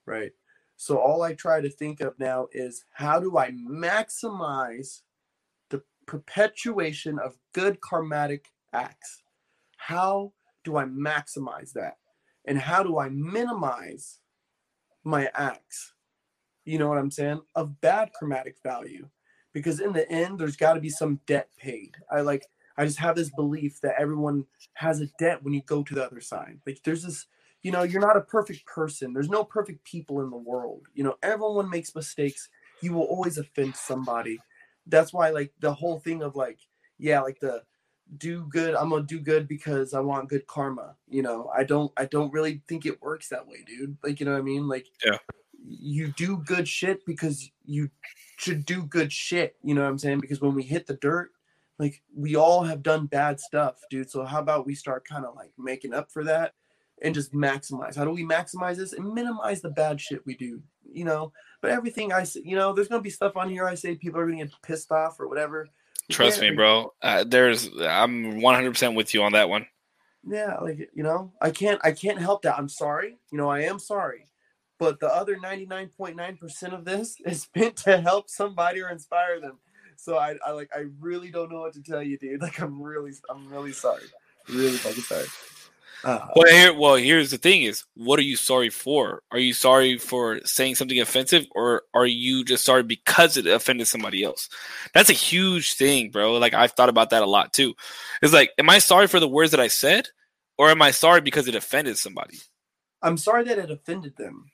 right? So all I try to think of now is how do I maximize the perpetuation of good karmatic acts. How do I maximize that? And how do I minimize my acts? You know what I'm saying? Of bad karmatic value. Because in the end, there's got to be some debt paid. I like, I just have this belief that everyone has a debt when you go to the other side. Like, there's this, you know, you're not a perfect person. There's no perfect people in the world. You know, everyone makes mistakes. You will always offend somebody that's why like the whole thing of like yeah like the do good i'm gonna do good because i want good karma you know? I don't i don't really think it works that way dude. Like you know what i mean? Like Yeah. you do good shit because you should do good shit you know what i'm saying? Because when we hit the dirt like we all have done bad stuff dude. So how about we start kind of like making up for that and just maximize? How do we maximize this and minimize the bad shit we do you know? But everything I say, you know, there's gonna be stuff on here I say people are gonna get pissed off or whatever. Trust Yeah, me, bro. Uh, there's, I'm 100 percent with you on that one. Yeah, like you know, I can't I can't help that. I'm sorry. You know, I am sorry. But the other 99.9% of this is meant to help somebody or inspire them. So I, I like I really don't know what to tell you, dude. Like I'm really I'm really sorry. Really fucking sorry. Uh, Well, here, well, here's the thing: is what are you sorry for? Are you sorry for saying something offensive, or are you just sorry because it offended somebody else? That's a huge thing, bro. Like I've thought about that a lot too. It's like, am I sorry for the words that I said, or am I sorry because it offended somebody? I'm sorry that it offended them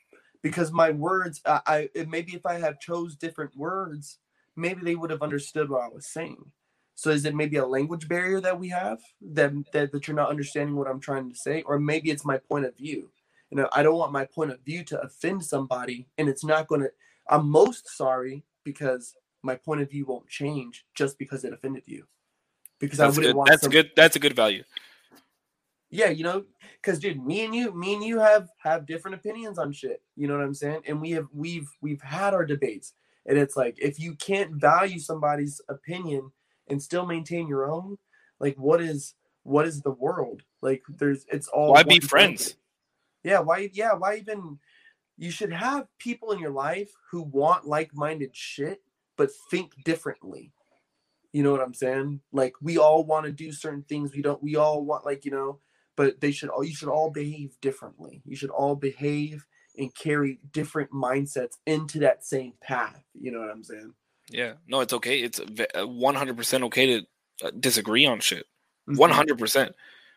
because my words I, I maybe if I had chose different words, maybe they would have understood what I was saying. So is it maybe a language barrier that we have that that, that you're not understanding what I'm trying to say, or maybe it's my point of view. You know, I don't want my point of view to offend somebody, and it's not going to. I'm most sorry because my point of view won't change just because it offended you. Because I That's wouldn't good. want That's some- good. That's a good value. yeah you know because dude me and you me and you have have different opinions on shit you know what i'm saying and we have we've we've had our debates and it's like if you can't value somebody's opinion and still maintain your own like what is what is the world like there's it's all Why be friends? blanket. Yeah, why? Yeah, why even? You should have people in your life who want like-minded shit, but think differently. You know what I'm saying? Like we all want to do certain things. We don't. We all want like you know, but they should all. You should all behave differently. You should all behave and carry different mindsets into that same path. You know what I'm saying? Yeah, no, it's okay. It's one hundred percent okay to uh, disagree on shit. Mhm. One hundred percent.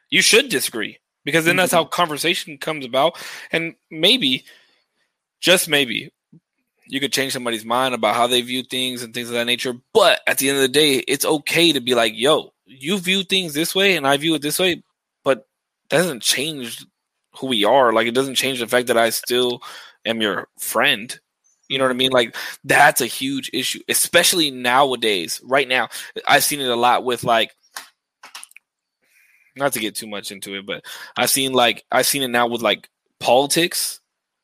You should disagree because then that's how conversation comes about, and maybe, just maybe, you could change somebody's mind about how they view things and things of that nature. But at the end of the day, it's okay to be like, "Yo, you view things this way, and I view it this way," but that doesn't change who we are. Like, it doesn't change the fact that I still am your friend. You know what I mean? Like that's a huge issue, especially nowadays. Right now, I've seen it a lot with like, not to get too much into it, but I've seen like I've seen it now with like politics.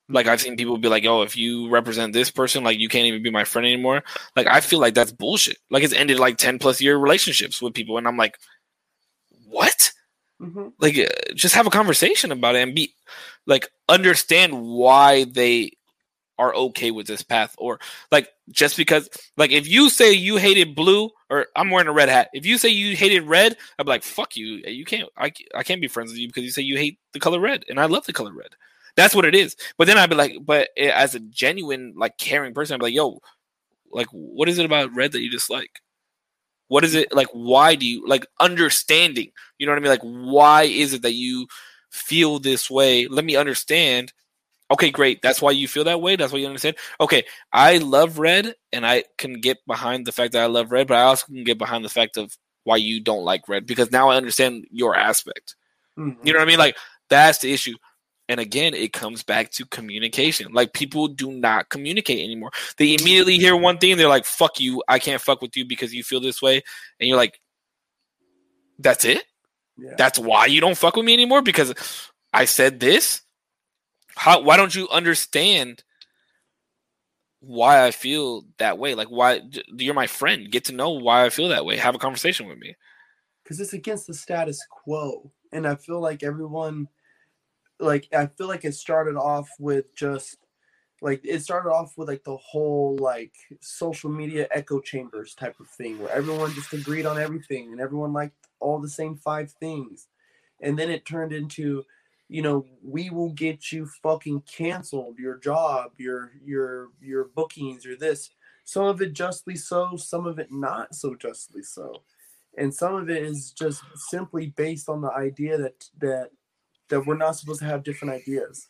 Like I've seen people be like, "Oh, if you represent this person, like you can't even be my friend anymore." Like I feel like that's bullshit. Like it's ended like ten plus year relationships with people, and I'm like, what? Mhm. like uh, just have a conversation about it and be like understand why they are okay with this path or like just because like if you say you hated blue or i'm wearing a red hat if you say you hated red i'd be like fuck you. You can't i, I can't be friends with you because you say you hate the color red and i love the color red. That's what it is. But then i'd be like but as a genuine like caring person i'd be like yo like what is it about red that you dislike? What is it like why do you like understanding you know what i mean? Like why is it that you feel this way? Let me understand okay great that's why you feel that way that's why you understand okay i love red and i can get behind the fact that i love red but i also can get behind the fact of why you don't like red because now i understand your aspect Mhm. you know what I mean? Like that's the issue. And again, it comes back to communication. Like people do not communicate anymore. They immediately hear one thing, they're like, "Fuck you! I can't fuck with you because you feel this way," and you're like, "That's it? Yeah. That's why you don't fuck with me anymore because I said this? How? Why don't you understand why I feel that way? Like, why you're my friend? Get to know why I feel that way. Have a conversation with me. because it's against the status quo and i feel like everyone like i feel like it started off with just like it started off with like the whole like social media echo chambers type of thing where everyone just agreed on everything and everyone liked all the same five things and then it turned into you know we will get you fucking canceled your job your your your bookings or this. Some of it justly so some of it not so justly so. And some of it is just simply based on the idea that that that we're not supposed to have different ideas.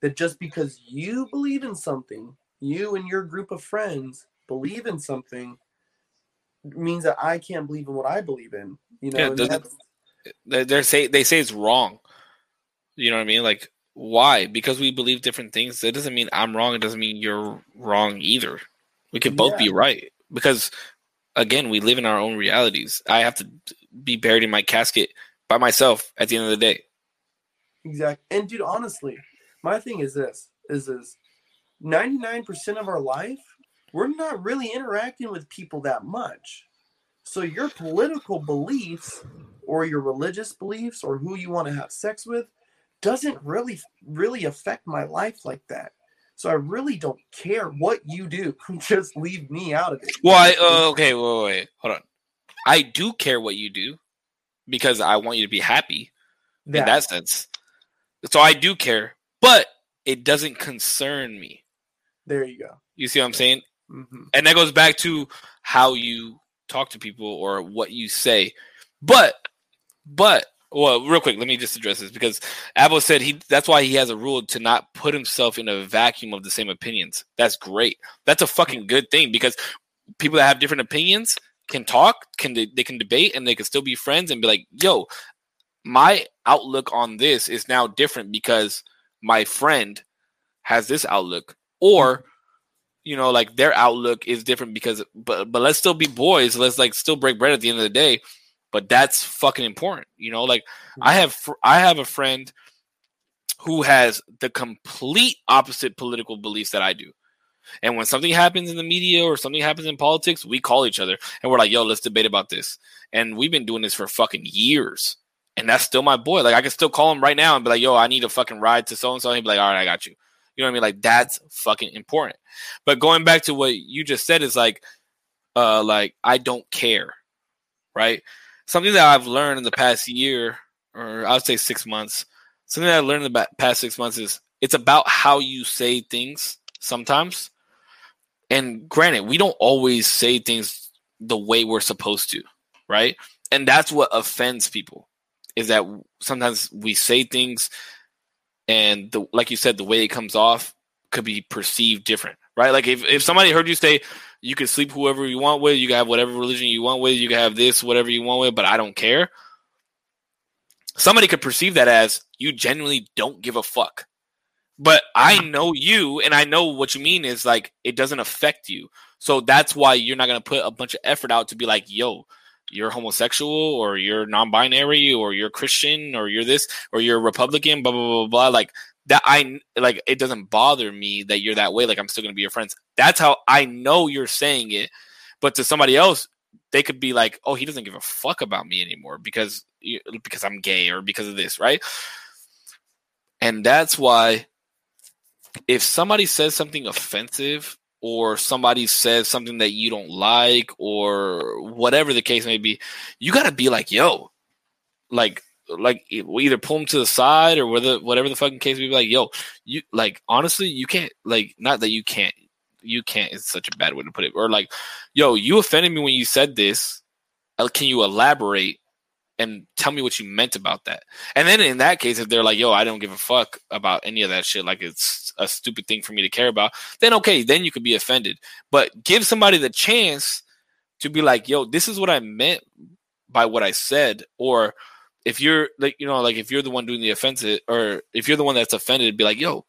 That just because you believe in something you and your group of friends believe in something means that i can't believe in what i believe in you know Yeah, and does it- that's- they they say they say it's wrong. You know what I mean? Like why? Because we believe different things. It doesn't mean I'm wrong. It doesn't mean you're wrong either. We could both be right because again, we live in our own realities. I have to be buried in my casket by myself at the end of the day. Exactly. And dude, honestly, my thing is this is is 99% of our life, we're not really interacting with people that much. So your political beliefs or your religious beliefs or who you want to have sex with doesn't really really affect my life like that. So I really don't care what you do. Just leave me out of it. Well, I uh, okay, wait, wait, hold on. I do care what you do because I want you to be happy. in That- sense. So I do care, but it doesn't concern me. there you go. You see what I'm saying? hmm And that goes back to how you talk to people or what you say. But, but, well, real quick, let me just address this because Abel said he that's why he has a rule to not put himself in a vacuum of the same opinions. That's great. That's a fucking good thing because people that have different opinions can talk, can they, they can debate, and they can still be friends and be like, "Yo, my outlook on this is now different because my friend has this outlook," or you know, like their outlook is different because, but but let's still be boys. Let's like still break bread at the end of the day. But that's fucking important, you know. Like I have fr- I have a friend who has the complete opposite political beliefs that I do. And when something happens in the media or something happens in politics, we call each other and we're like, yo, let's debate about this. And we've been doing this for fucking years. and that's still my boy. Like I can still call him right now and be like, "Yo, I need a fucking ride to so and so." He'd be like, "All right, I got you." You know what I mean? Like that's fucking important. But going back to what you just said is like, uh, like I don't care, right? Something that I've learned in the past year, or I would say six months. Something that I learned in the past six months is it's about how you say things sometimes. And granted, we don't always say things the way we're supposed to, right? And that's what offends people is that sometimes we say things and the like you said, the way it comes off could be perceived different, right? Like if, if somebody heard you say you can sleep whoever you want with, you can have whatever religion you want with, you can have this, whatever you want with, but I don't care. Somebody could perceive that as you genuinely don't give a fuck. But I mm. know you and I know what you mean is like it doesn't affect you. So that's why you're not gonna put a bunch of effort out to be like, yo, you're homosexual or you're non-binary or you're Christian or you're this or you're Republican, blah blah blah blah. Like that, I like it doesn't bother me that you're that way. Like I'm still gonna be your friends. That's how I know you're saying it. But to somebody else, they could be like, oh, he doesn't give a fuck about me anymore because because I'm gay or because of this, right? And that's why if somebody says something offensive or somebody says something that you don't like or whatever the case may be, you got to be like, yo, like, like we either pull them to the side or whether whatever the fucking case may be like, yo, you like honestly, you can't like not that you can't, you can't is such a bad way to put it, or like, yo, you offended me when you said this. Uh, Can you elaborate and tell me what you meant about that? And then in that case, if they're like, yo, I don't give a fuck about any of that shit, like it's a stupid thing for me to care about, then okay, then you could be offended. But give somebody the chance to be like, yo, this is what I meant by what I said. Or if you're like, you know, like if you're the one doing the offensive, or if you're the one that's offended, be like, yo,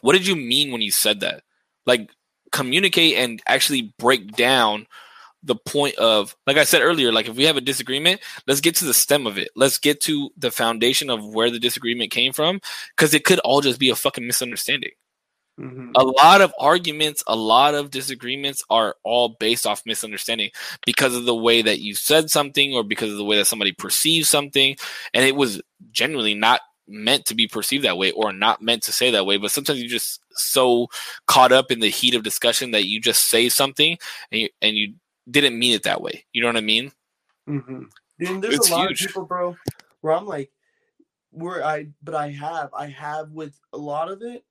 what did you mean when you said that? Like communicate and actually break down the point of like i said earlier like if we have a disagreement let's get to the stem of it let's get to the foundation of where the disagreement came from because it could all just be a fucking misunderstanding Mhm. a lot of arguments a lot of disagreements are all based off misunderstanding because of the way that you said something or because of the way that somebody perceives something and it was genuinely not meant to be perceived that way or not meant to say that way but sometimes you're just so caught up in the heat of discussion that you just say something and you, and you didn't mean it that way you know what i mean Mm-hmm. Dude, there's It's a lot huge. of people, bro, where I'm like, where I, but I have, I have with a lot of it,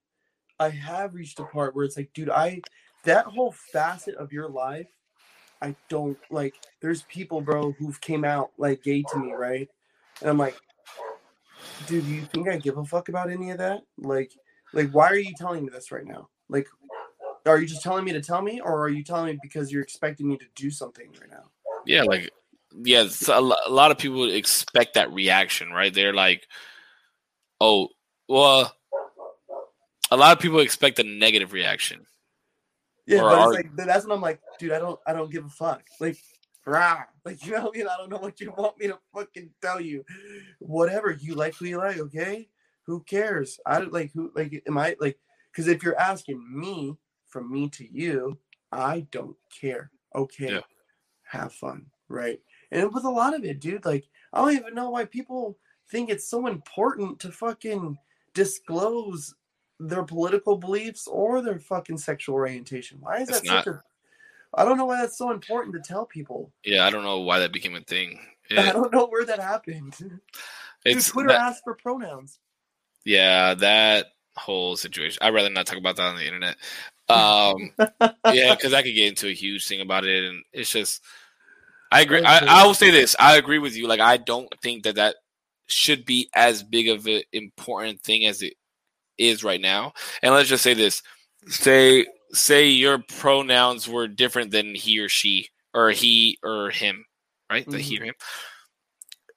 I have reached a part where it's like, dude, I, that whole facet of your life, I don't like. There's people, bro, who've came out like gay to me, right? And I'm like, dude, you think I give a fuck about any of that? Like, like, why are you telling me this right now? Like, are you just telling me to tell me, or are you telling me because you're expecting me to do something right now? yeah like yeah a lot of people expect that reaction right they're like oh well a lot of people expect a negative reaction Yeah, but are- like that's when I'm like, dude, I don't, I don't give a fuck. Like, rah, like you know, what I mean, I don't know what you want me to fucking tell you. Whatever you like, who you like, okay? Who cares? I don't like who, like, am I like? Because if you're asking me from me to you, I don't care. Okay, Yeah. have fun, right? And with a lot of it, dude, like I don't even know why people think it's so important to fucking disclose their political beliefs or their fucking sexual orientation. Why is It's that such a I don't know why that's so important to tell people. yeah i don't know why that became a thing I don't know where that happened. Dude, Twitter that- asked for pronouns. yeah that whole situation i'd rather not talk about that on the internet um yeah because i could get into a huge thing about it and it's just i agree I, I will say this i agree with you like i don't think that that should be as big of an important thing as it is right now and let's just say this say say your pronouns were different than he or she or he or him right the he or him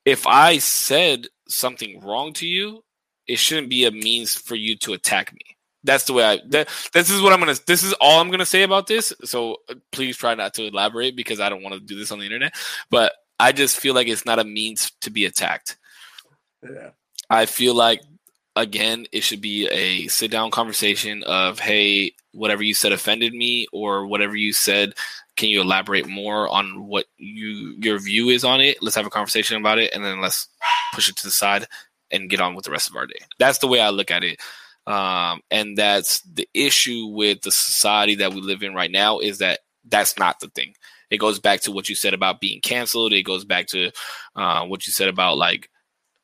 if i said something wrong to you it shouldn't be a means for you to attack me that's the way I. That, this is what I'm gonna. This is all I'm gonna say about this. So uh, please try not to elaborate because I don't want to do this on the internet. But I just feel like it's not a means to be attacked. Yeah. I feel like again, it should be a sit down conversation of hey, whatever you said offended me, or whatever you said. Can you elaborate more on what you your view is on it? Let's have a conversation about it, and then let's push it to the side and get on with the rest of our day. That's the way I look at it. Um, and that's the issue with the society that we live in right now is that that's not the thing. It goes back to what you said about being canceled. It goes back to uh, what you said about like,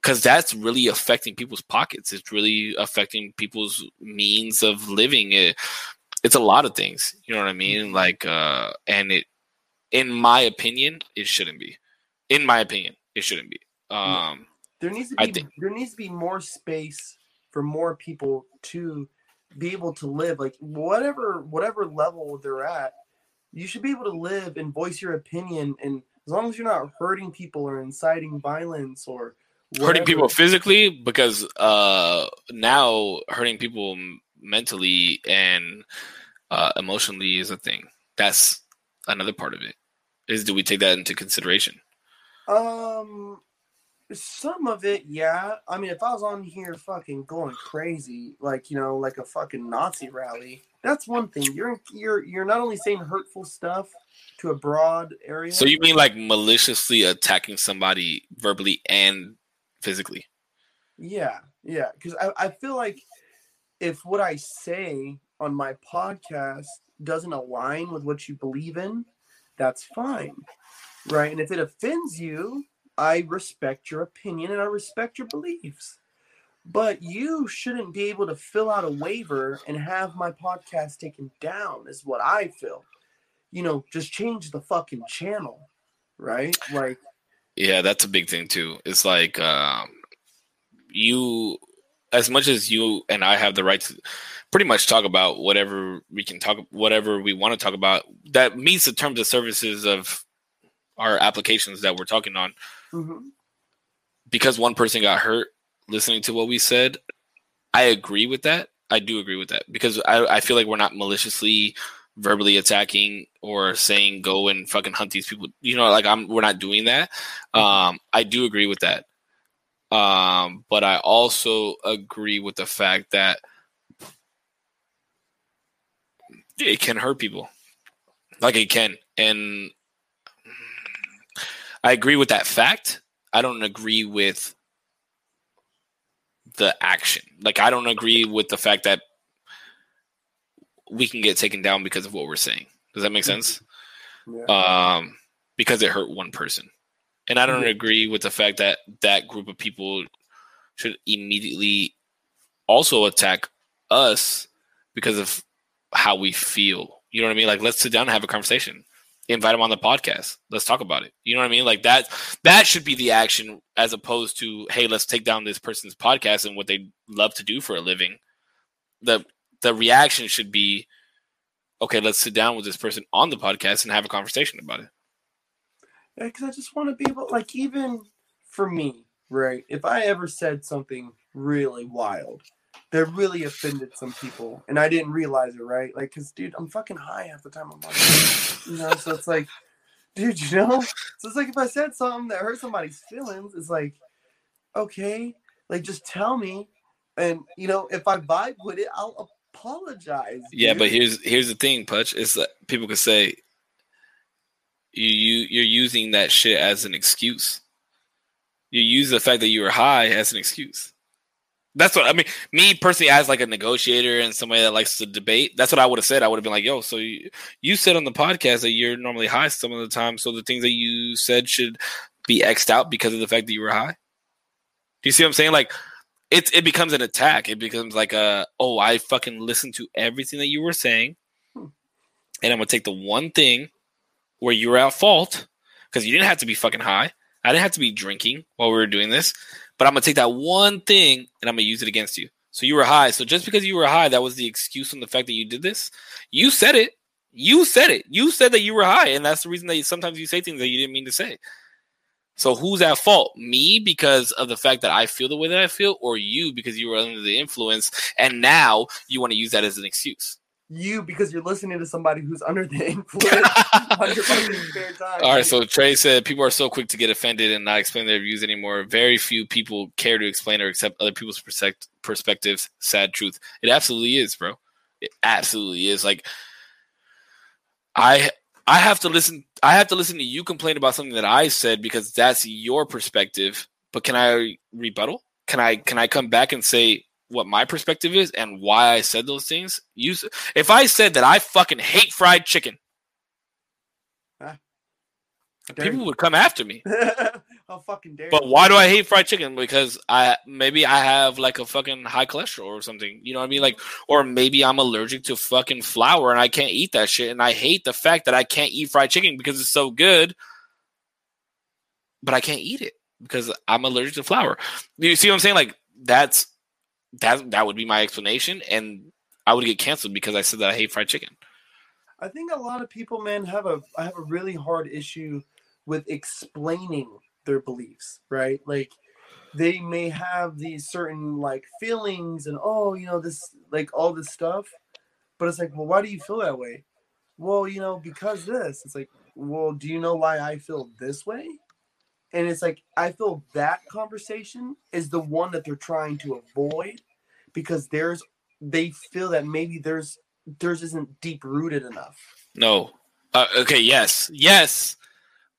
because that's really affecting people's pockets. It's really affecting people's means of living. It, it's a lot of things. You know what I mean? Like, uh, and it, in my opinion, it shouldn't be. In my opinion, it shouldn't be. Um, There needs to I be think- there needs to be more space for more people to be able to live like whatever whatever level they're at. You should be able to live and voice your opinion, and as long as you're not hurting people or inciting violence or hurting people physically because uh now hurting people mentally and uh emotionally is a thing that's another part of it is do we take that into consideration Um, some of it, yeah. I mean, if I was on here fucking going crazy, like you know, like a fucking Nazi rally, that's one thing. You're you're you're not only saying hurtful stuff to a broad area. so you mean like maliciously attacking somebody verbally and physically Yeah, yeah. Because I, I feel like if what I say on my podcast doesn't align with what you believe in, that's fine. Right. And if it offends you, I respect your opinion and I respect your beliefs. But you shouldn't be able to fill out a waiver and have my podcast taken down, is what I feel. You know, just change the fucking channel. Right? Like, yeah that's a big thing too. It's like um you as much as you and i have the right to pretty much talk about whatever we can talk whatever we want to talk about that meets the terms of services of our applications that we're talking on. Mhm. because one person got hurt listening to what we said i agree with that. I do agree with that because i, I feel like we're not maliciously verbally attacking or saying go and fucking hunt these people. You know like i'm we're not doing that. Um i do agree with that. Um but i also agree with the fact that it can hurt people. Like it can. And i agree with that fact. I don't agree with the action. Like i don't agree with the fact that we can get taken down because of what we're saying does that make sense yeah. um, because it hurt one person. And I don't Yeah. agree with the fact that that group of people should immediately also attack us because of how we feel. You know what I mean? Like, let's sit down and have a conversation. Invite them on the podcast. Let's talk about it. You know what I mean? Like that. That should be the action, as opposed to, hey, let's take down this person's podcast and what they love to do for a living. The the reaction should be, okay, let's sit down with this person on the podcast and have a conversation about it. Yeah, because I just want to be able, like, even for me, right? If I ever said something really wild that really offended some people, and I didn't realize it, right? Like, because, dude, I'm fucking high half the time I'm on, you know. So it's like, dude, you know. So it's like if I said something that hurt somebody's feelings, it's like, okay, like just tell me, and you know, if I vibe with it, I'll apologize. Yeah, dude. but here's here's the thing, Putch. It's that people could say you you you're using that shit as an excuse. You use the fact that you were high as an excuse. That's what I mean. Me personally, as like a negotiator and somebody that likes to debate, that's what I would have said. I would have been like, "Yo, so you, you said on the podcast that you're normally high some of the time, so the things that you said should be xed out because of the fact that you were high." Do you see what I'm saying? Like, it it becomes an attack. It becomes like a, "Oh, I fucking listened to everything that you were saying, hmm. and I'm gonna take the one thing where you were at fault because you didn't have to be fucking high. I didn't have to be drinking while we were doing this, but I'm gonna take that one thing and I'm gonna use it against you. So you were high. So just because you were high, that was the excuse on the fact that you did this. You said it. You said it. You said that you were high, and that's the reason that you, sometimes you say things that you didn't mean to say. So who's at fault? Me because of the fact that I feel the way that I feel, or you because you were under the influence, and now you want to use that as an excuse. you because you're listening to somebody who's under the influence on your fucking spare time. All right, so Trey said people are so quick to get offended and not explain their views anymore. Very few people care to explain or accept other people's perspect- perspectives. Sad truth. It absolutely is, bro. It absolutely is. Like I I have to listen I have to listen to you complain about something that I said because that's your perspective but can I rebuttal? Can I can I come back and say what my perspective is and why I said those things? Use if I said that I fucking hate fried chicken, people would come after me. How fucking dare But you. why do I hate fried chicken? Because I maybe I have like a fucking high cholesterol or something. You know what I mean? Like, or maybe I'm allergic to fucking flour and I can't eat that shit. And I hate the fact that I can't eat fried chicken because it's so good, but I can't eat it because I'm allergic to flour. You see what I'm saying? Like that's that that would be my explanation, and I would get canceled because I said that I hate fried chicken. I think a lot of people, man, have a I have a really hard issue with explaining their beliefs, right? Like they may have these certain like feelings and oh, you know, this like all this stuff. But it's like, well, why do you feel that way? Well, you know, because this. It's like, well, do you know why I feel this way? And it's like I feel that conversation is the one that they're trying to avoid because there's they feel that maybe there's theirs isn't deep rooted enough. No. Uh, okay. Yes. Yes.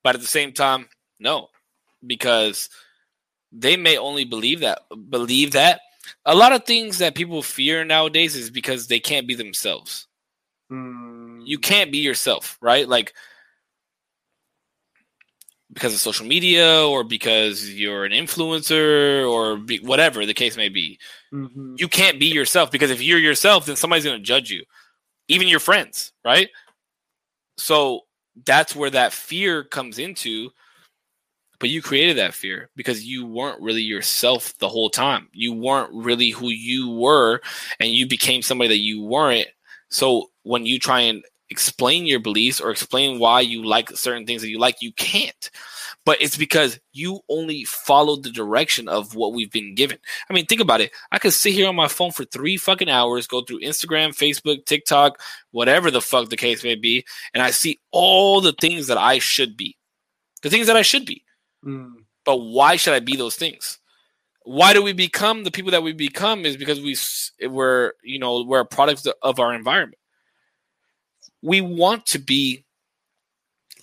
But at the same time, no, because they may only believe that believe that a lot of things that people fear nowadays is because they can't be themselves. Mm, You can't be yourself, right? Like because of social media or because you're an influencer or be, whatever the case may be. mhm. You can't be yourself because if you're yourself, then somebody's going to judge you, even your friends, right? So that's where that fear comes into. But you created that fear because you weren't really yourself the whole time. You weren't really who you were, and you became somebody that you weren't. So when you try and explain your beliefs or explain why you like certain things that you like, you can't. But it's because you only followed the direction of what we've been given. I mean, think about it. I could sit here on my phone for three fucking hours, go through Instagram, Facebook, TikTok, whatever the fuck the case may be, and I see all the things that I should be. The things that I should be. Mm, But why should I be those things? Why do we become the people that we become? Is because we we're you know we're a product of our environment. We want to be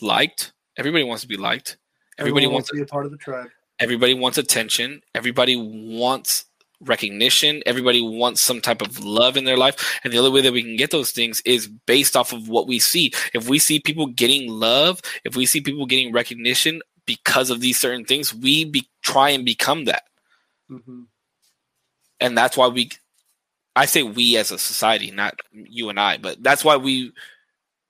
liked. Everybody wants to be liked. Everybody everyone wants to be a part of the tribe. everybody wants attention. Everybody wants recognition. Everybody wants some type of love in their life. And the only way that we can get those things is based off of what we see. If we see people getting love, if we see people getting recognition because of these certain things, we be, try and become that. hmm And that's why we, I say we as a society, not you and I, but that's why we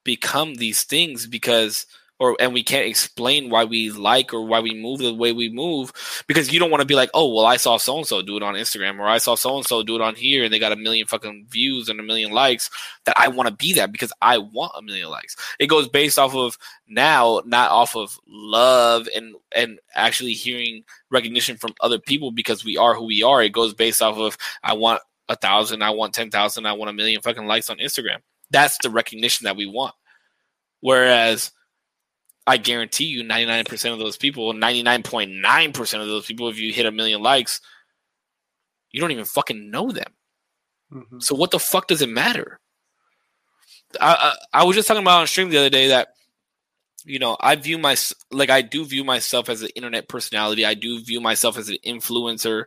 become these things because or and we can't explain why we like or why we move the way we move because you don't want to be like, oh well, I saw so and so do it on Instagram or I saw so and so do it on here and they got a million fucking views and a million likes that I want to be that because I want a million likes. It goes based off of now, not off of love and and actually hearing recognition from other people because we are who we are. It goes based off of I want a thousand, I want ten thousand, I want a million fucking likes on Instagram. That's the recognition that we want. Whereas I guarantee you 99% of those people, 99.9% of those people, if you hit a million likes, you don't even fucking know them. hmm So what the fuck does it matter? I, I I was just talking about on stream the other day that you know I view my like I do view myself as an internet personality. I do view myself as an influencer,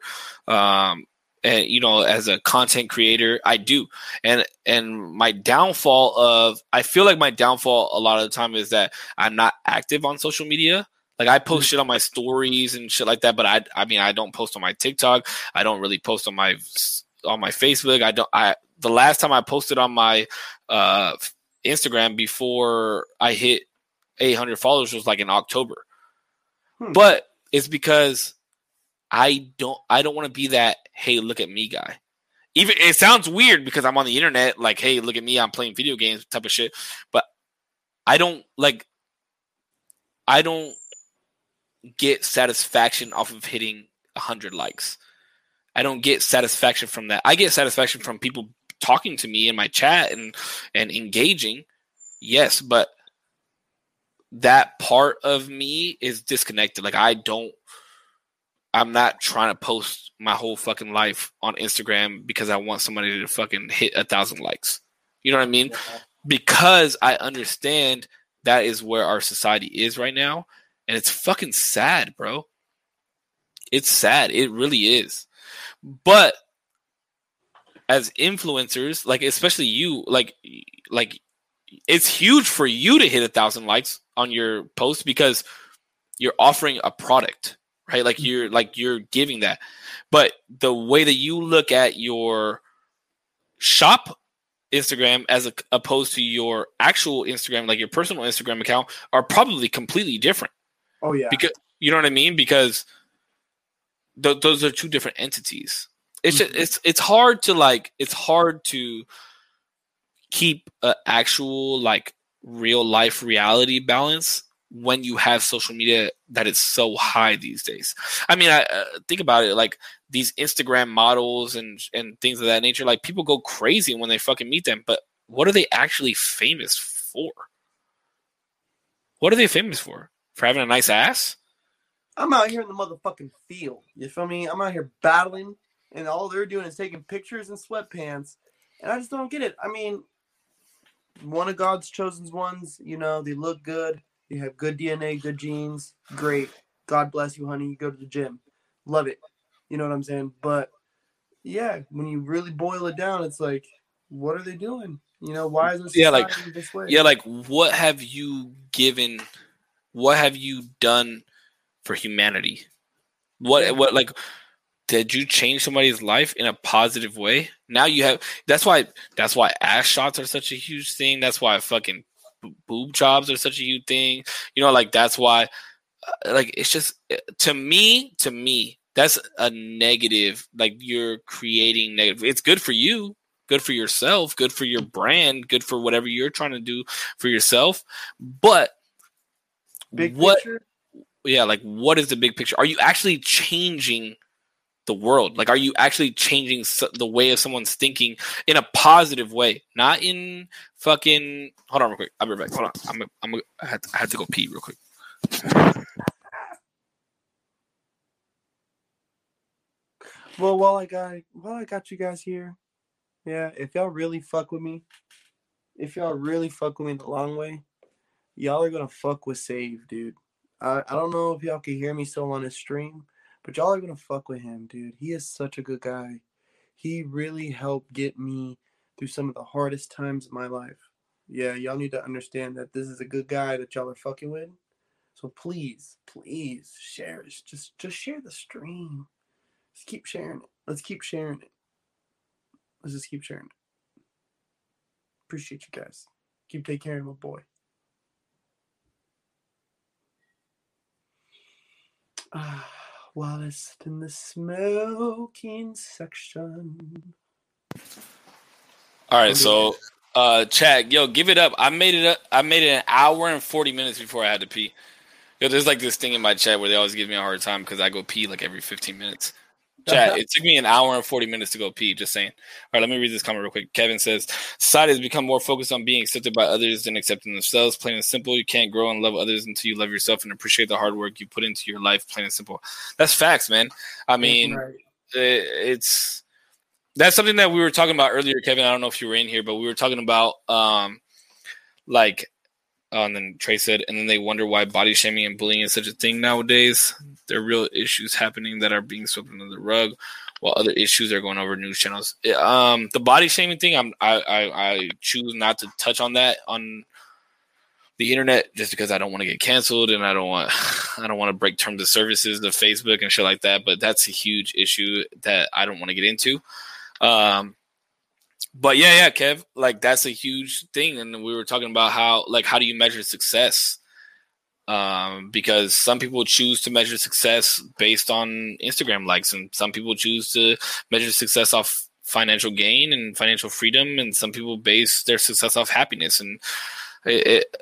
um, and you know as a content creator. I do, and and my downfall of I feel like my downfall a lot of the time is that I'm not active on social media. Like I post shit on my stories and shit like that, but I I mean I don't post on my TikTok. I don't really post on my on my Facebook. I don't. I the last time I posted on my uh, Instagram before I hit 800 followers was like in October. Hmm. But it's because I don't. I don't want to be that. Hey, look at me, guy. Even it sounds weird because I'm on the internet. Like, hey, look at me. I'm playing video games, type of shit. But I don't like. I don't get satisfaction off of hitting 100 likes. I don't get satisfaction from that. I get satisfaction from people talking to me in my chat and and engaging. Yes, but that part of me is disconnected. Like I don't I'm not trying to post my whole fucking life on Instagram because I want somebody to fucking hit a thousand likes. You know what I mean? Because I understand that is where our society is right now. And it's fucking sad, bro. It's sad. It really is. But as influencers, like especially you, like like it's huge for you to hit a thousand likes on your post because you're offering a product, right? Like you're like you're giving that. But the way that you look at your shop Instagram as a, opposed to your actual Instagram, like your personal Instagram account, are probably completely different. Oh yeah. Because you know what I mean? Because th- those are two different entities. It's just, mm-hmm. it's it's hard to like it's hard to keep an actual like real life reality balance when you have social media that is so high these days. I mean, I uh, think about it like these Instagram models and and things of that nature. Like people go crazy when they fucking meet them, but what are they actually famous for? What are they famous for? For having a nice ass? I'm out here in the motherfucking field. You feel me? I'm out here battling, and all they're doing is taking pictures in sweatpants, and I just don't get it. I mean, one of God's chosen ones. You know, they look good. You have good DNA, good genes. Great. God bless you, honey. You go to the gym. Love it. You know what I'm saying? But yeah, when you really boil it down, it's like, what are they doing? You know, why is this Yeah, like- this way? Yeah, like what have you given? What have you done for humanity? What what like did you change somebody's life in a positive way? Now you have. That's why. That's why ass shots are such a huge thing. That's why fucking boob jobs are such a huge thing. You know, like that's why. uh, Like it's just to me. To me, that's a negative. Like you're creating negative. It's good for you. Good for yourself. Good for your brand. Good for whatever you're trying to do for yourself. But Big what? picture. yeah like what is the big picture are you actually changing the world? Like are you actually changing the way of someone's thinking in a positive way? Not in fucking hold on real quick. I'll be right back. Hold on. I'm i'm i had to, I had to go pee real quick. Well, while I got while I got you guys here, yeah, if y'all really fuck with me, if y'all really fuck with me the long way, y'all are gonna fuck with Save, dude. I, I don't know if y'all can hear me still on his stream, but y'all are gonna fuck with him, dude. He is such a good guy. He really helped get me through some of the hardest times of my life. Yeah, y'all need to understand that this is a good guy that y'all are fucking with. So please, please share it. Just just share the stream. Just keep sharing it. Let's keep sharing it. Let's just keep sharing it. Appreciate you guys. Keep taking care of my boy. Ah, Wallace in the smoking section. all right so uh chad yo give it up. I made it up i made it an hour and 40 minutes before i had to pee. Yo there's like this thing in my chat where they always give me a hard time because i go pee like every 15 minutes Chat, it took me an hour and 40 minutes to go pee, just saying. All right, let me read this comment real quick. Kevin says, Society has become more focused on being accepted by others than accepting themselves. Plain and simple, you can't grow and love others until you love yourself and appreciate the hard work you put into your life. Plain and simple. That's facts, man. I mean, Right. it- it's that's something that we were talking about earlier, Kevin. I don't know if you were in here, but we were talking about um like uh, and then Trey said, and then they wonder why body shaming and bullying is such a thing nowadays. There are real issues happening that are being swept under the rug, while other issues are going over news channels. Um, the body shaming thing, I'm I, I I choose not to touch on that on the internet just because I don't want to get canceled and I don't want I don't want to break terms of services of Facebook and shit like that. But that's a huge issue that I don't want to get into. Um, but yeah, yeah, Kev, like that's a huge thing, and we were talking about how like how do you measure success? Um, because some people choose to measure success based on Instagram likes, and some people choose to measure success off financial gain and financial freedom, and some people base their success off happiness. And it, it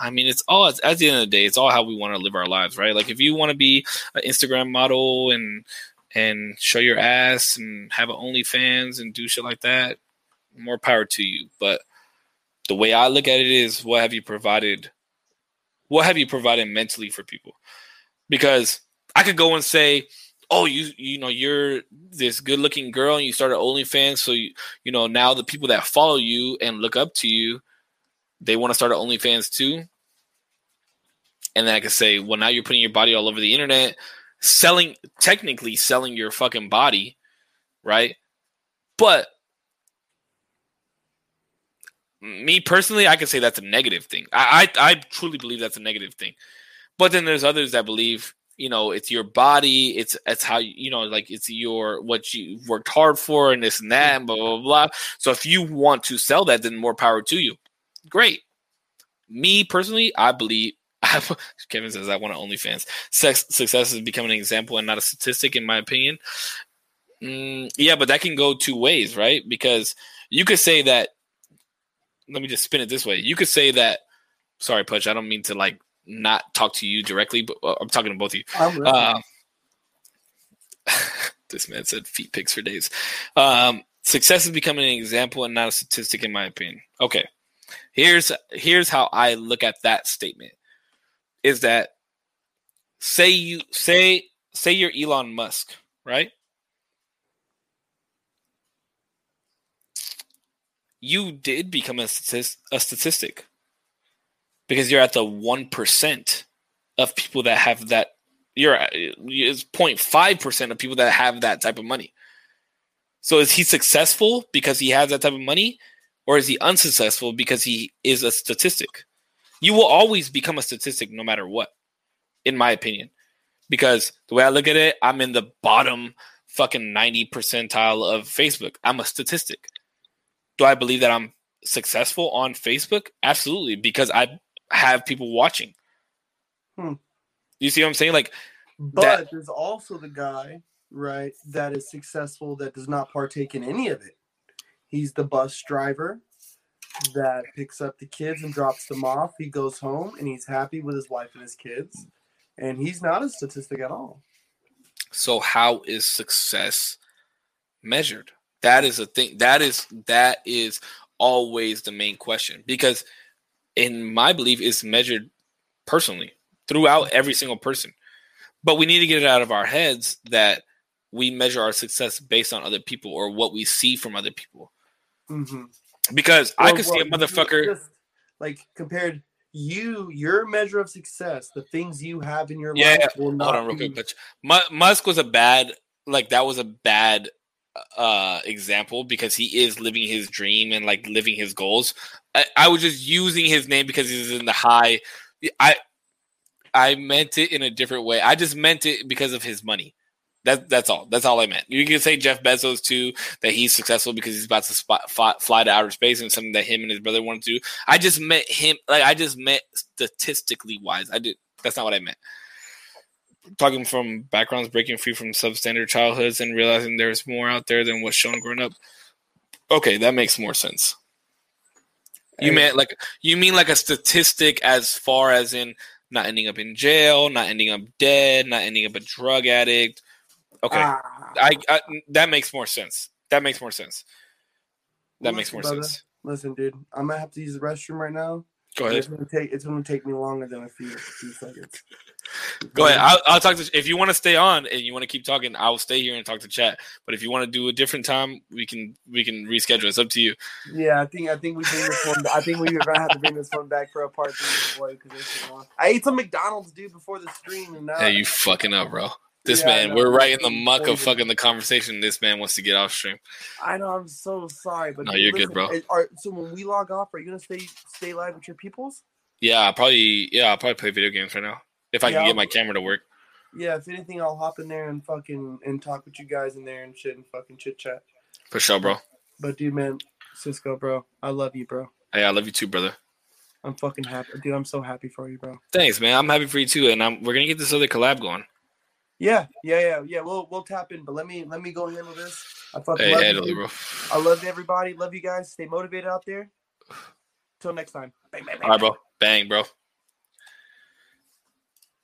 I mean, it's all at the end of the day, it's all how we want to live our lives, right? Like if you want to be an Instagram model and and show your ass and have an OnlyFans and do shit like that, more power to you. But the way I look at it is, what have you provided? What have you provided mentally for people? Because I could go and say, "Oh, you you know you're this good looking girl and you started OnlyFans, so you you know now the people that follow you and look up to you, they want to start an OnlyFans too." And then I could say, "Well, now you're putting your body all over the internet." selling technically selling your fucking body, right? But me personally, I could say that's a negative thing. I, I I truly believe that's a negative thing. But then there's others that believe, you know, it's your body, it's it's how you, you know, like it's your what you worked hard for and this and that and blah blah blah. So if you want to sell that, then more power to you. Great. Me personally, I believe Kevin says I want to OnlyFans. Sex, success is becoming an example and not a statistic, in my opinion. Mm, yeah, but that can go two ways, right? Because you could say that. Let me just spin it this way. You could say that. Sorry, Pudge. I don't mean to like not talk to you directly, but uh, I'm talking to both of you. I'm. Uh, this man said feet pics for days. Um, success is becoming an example and not a statistic, in my opinion. Okay, here's here's how I look at that statement: is that say you say say you're Elon Musk, right? You did become a, a statistic because you're at the one percent of people that have that. You're at- it's 05 percent of people that have that type of money. So is he successful because he has that type of money, or is he unsuccessful because he is a statistic? You will always become a statistic no matter what, in my opinion. Because the way I look at it, I'm in the bottom fucking 90 percentile of Facebook. I'm a statistic. Do I believe that I'm successful on Facebook? Absolutely, because I have people watching. Hmm. You see what I'm saying? Like, But that- there's also the guy, right, that is successful that does not partake in any of it. He's the bus driver that picks up the kids and drops them off. He goes home and he's happy with his wife and his kids. And he's not a statistic at all. so how is success measured? That is a thing. That is that is always the main question because, in my belief, is measured personally throughout every single person. But we need to get it out of our heads that we measure our success based on other people or what we see from other people. Mm-hmm. Because I could see a Well, well, motherfucker. just, like compared you, your measure of success, the things you have in your Yeah, life will not Hold on, real be- quick. Butch. Mu- Musk was a bad, like that was a bad uh example because he is living his dream and like living his goals. I, I was just using his name because he's in the high. I I meant it in a different way. I just meant it because of his money. That that's all. That's all I meant. You can say Jeff Bezos too that he's successful because he's about to spot, fly, fly to outer space and something that him and his brother wanted to do. I just meant him. Like I just meant statistically wise. I did. That's not what I meant talking from backgrounds breaking free from substandard childhoods and realizing there's more out there than what's shown growing up. Okay, that makes more sense. You mean like you mean like a statistic as far as in not ending up in jail, not ending up dead, not ending up a drug addict. Okay, Ah. I, I that makes more sense. That makes more sense. That makes more brother, sense. Listen, dude, I'm gonna have to use the restroom right now. Go It's ahead. gonna take it's gonna take me longer than a few, a few seconds. Go ahead. I'll, I'll talk to. If you want to stay on and you want to keep talking, I'll stay here and talk to chat. But if you want to do a different time, we can we can reschedule. It's up to you. Yeah, I think I think we bring this one. I think we're gonna have to bring this one back for a part three, boy. Because long. I ate some McDonald's, dude, before the stream, and now Hey, you fucking up, bro. This Yeah, man, we're right in the muck of fucking the conversation. This man wants to get off stream. I know. I'm so sorry, but No, you're good, bro. Are, so when we log off, are you gonna stay stay live with your peoples? Yeah, I'll probably yeah, I'll probably play video games right now if I Yeah, can get my camera to work. Yeah, if anything, I'll hop in there and fucking and talk with you guys in there and shit and fucking chit chat. For sure, bro. But dude, man, Cisco, bro, I love you, bro. Hey, I love you too, brother. I'm fucking happy, dude. I'm so happy for you, bro. Thanks, man. I'm happy for you too, and I'm we're gonna get this other collab going. Yeah, yeah, yeah, yeah. We'll we'll tap in, but let me let me go handle this. I fucking Hey, love hey, you. bro. I love everybody. Love you guys. Stay motivated out there. Till next time. Bang, bang, bang, All right, bro. Bang, bro.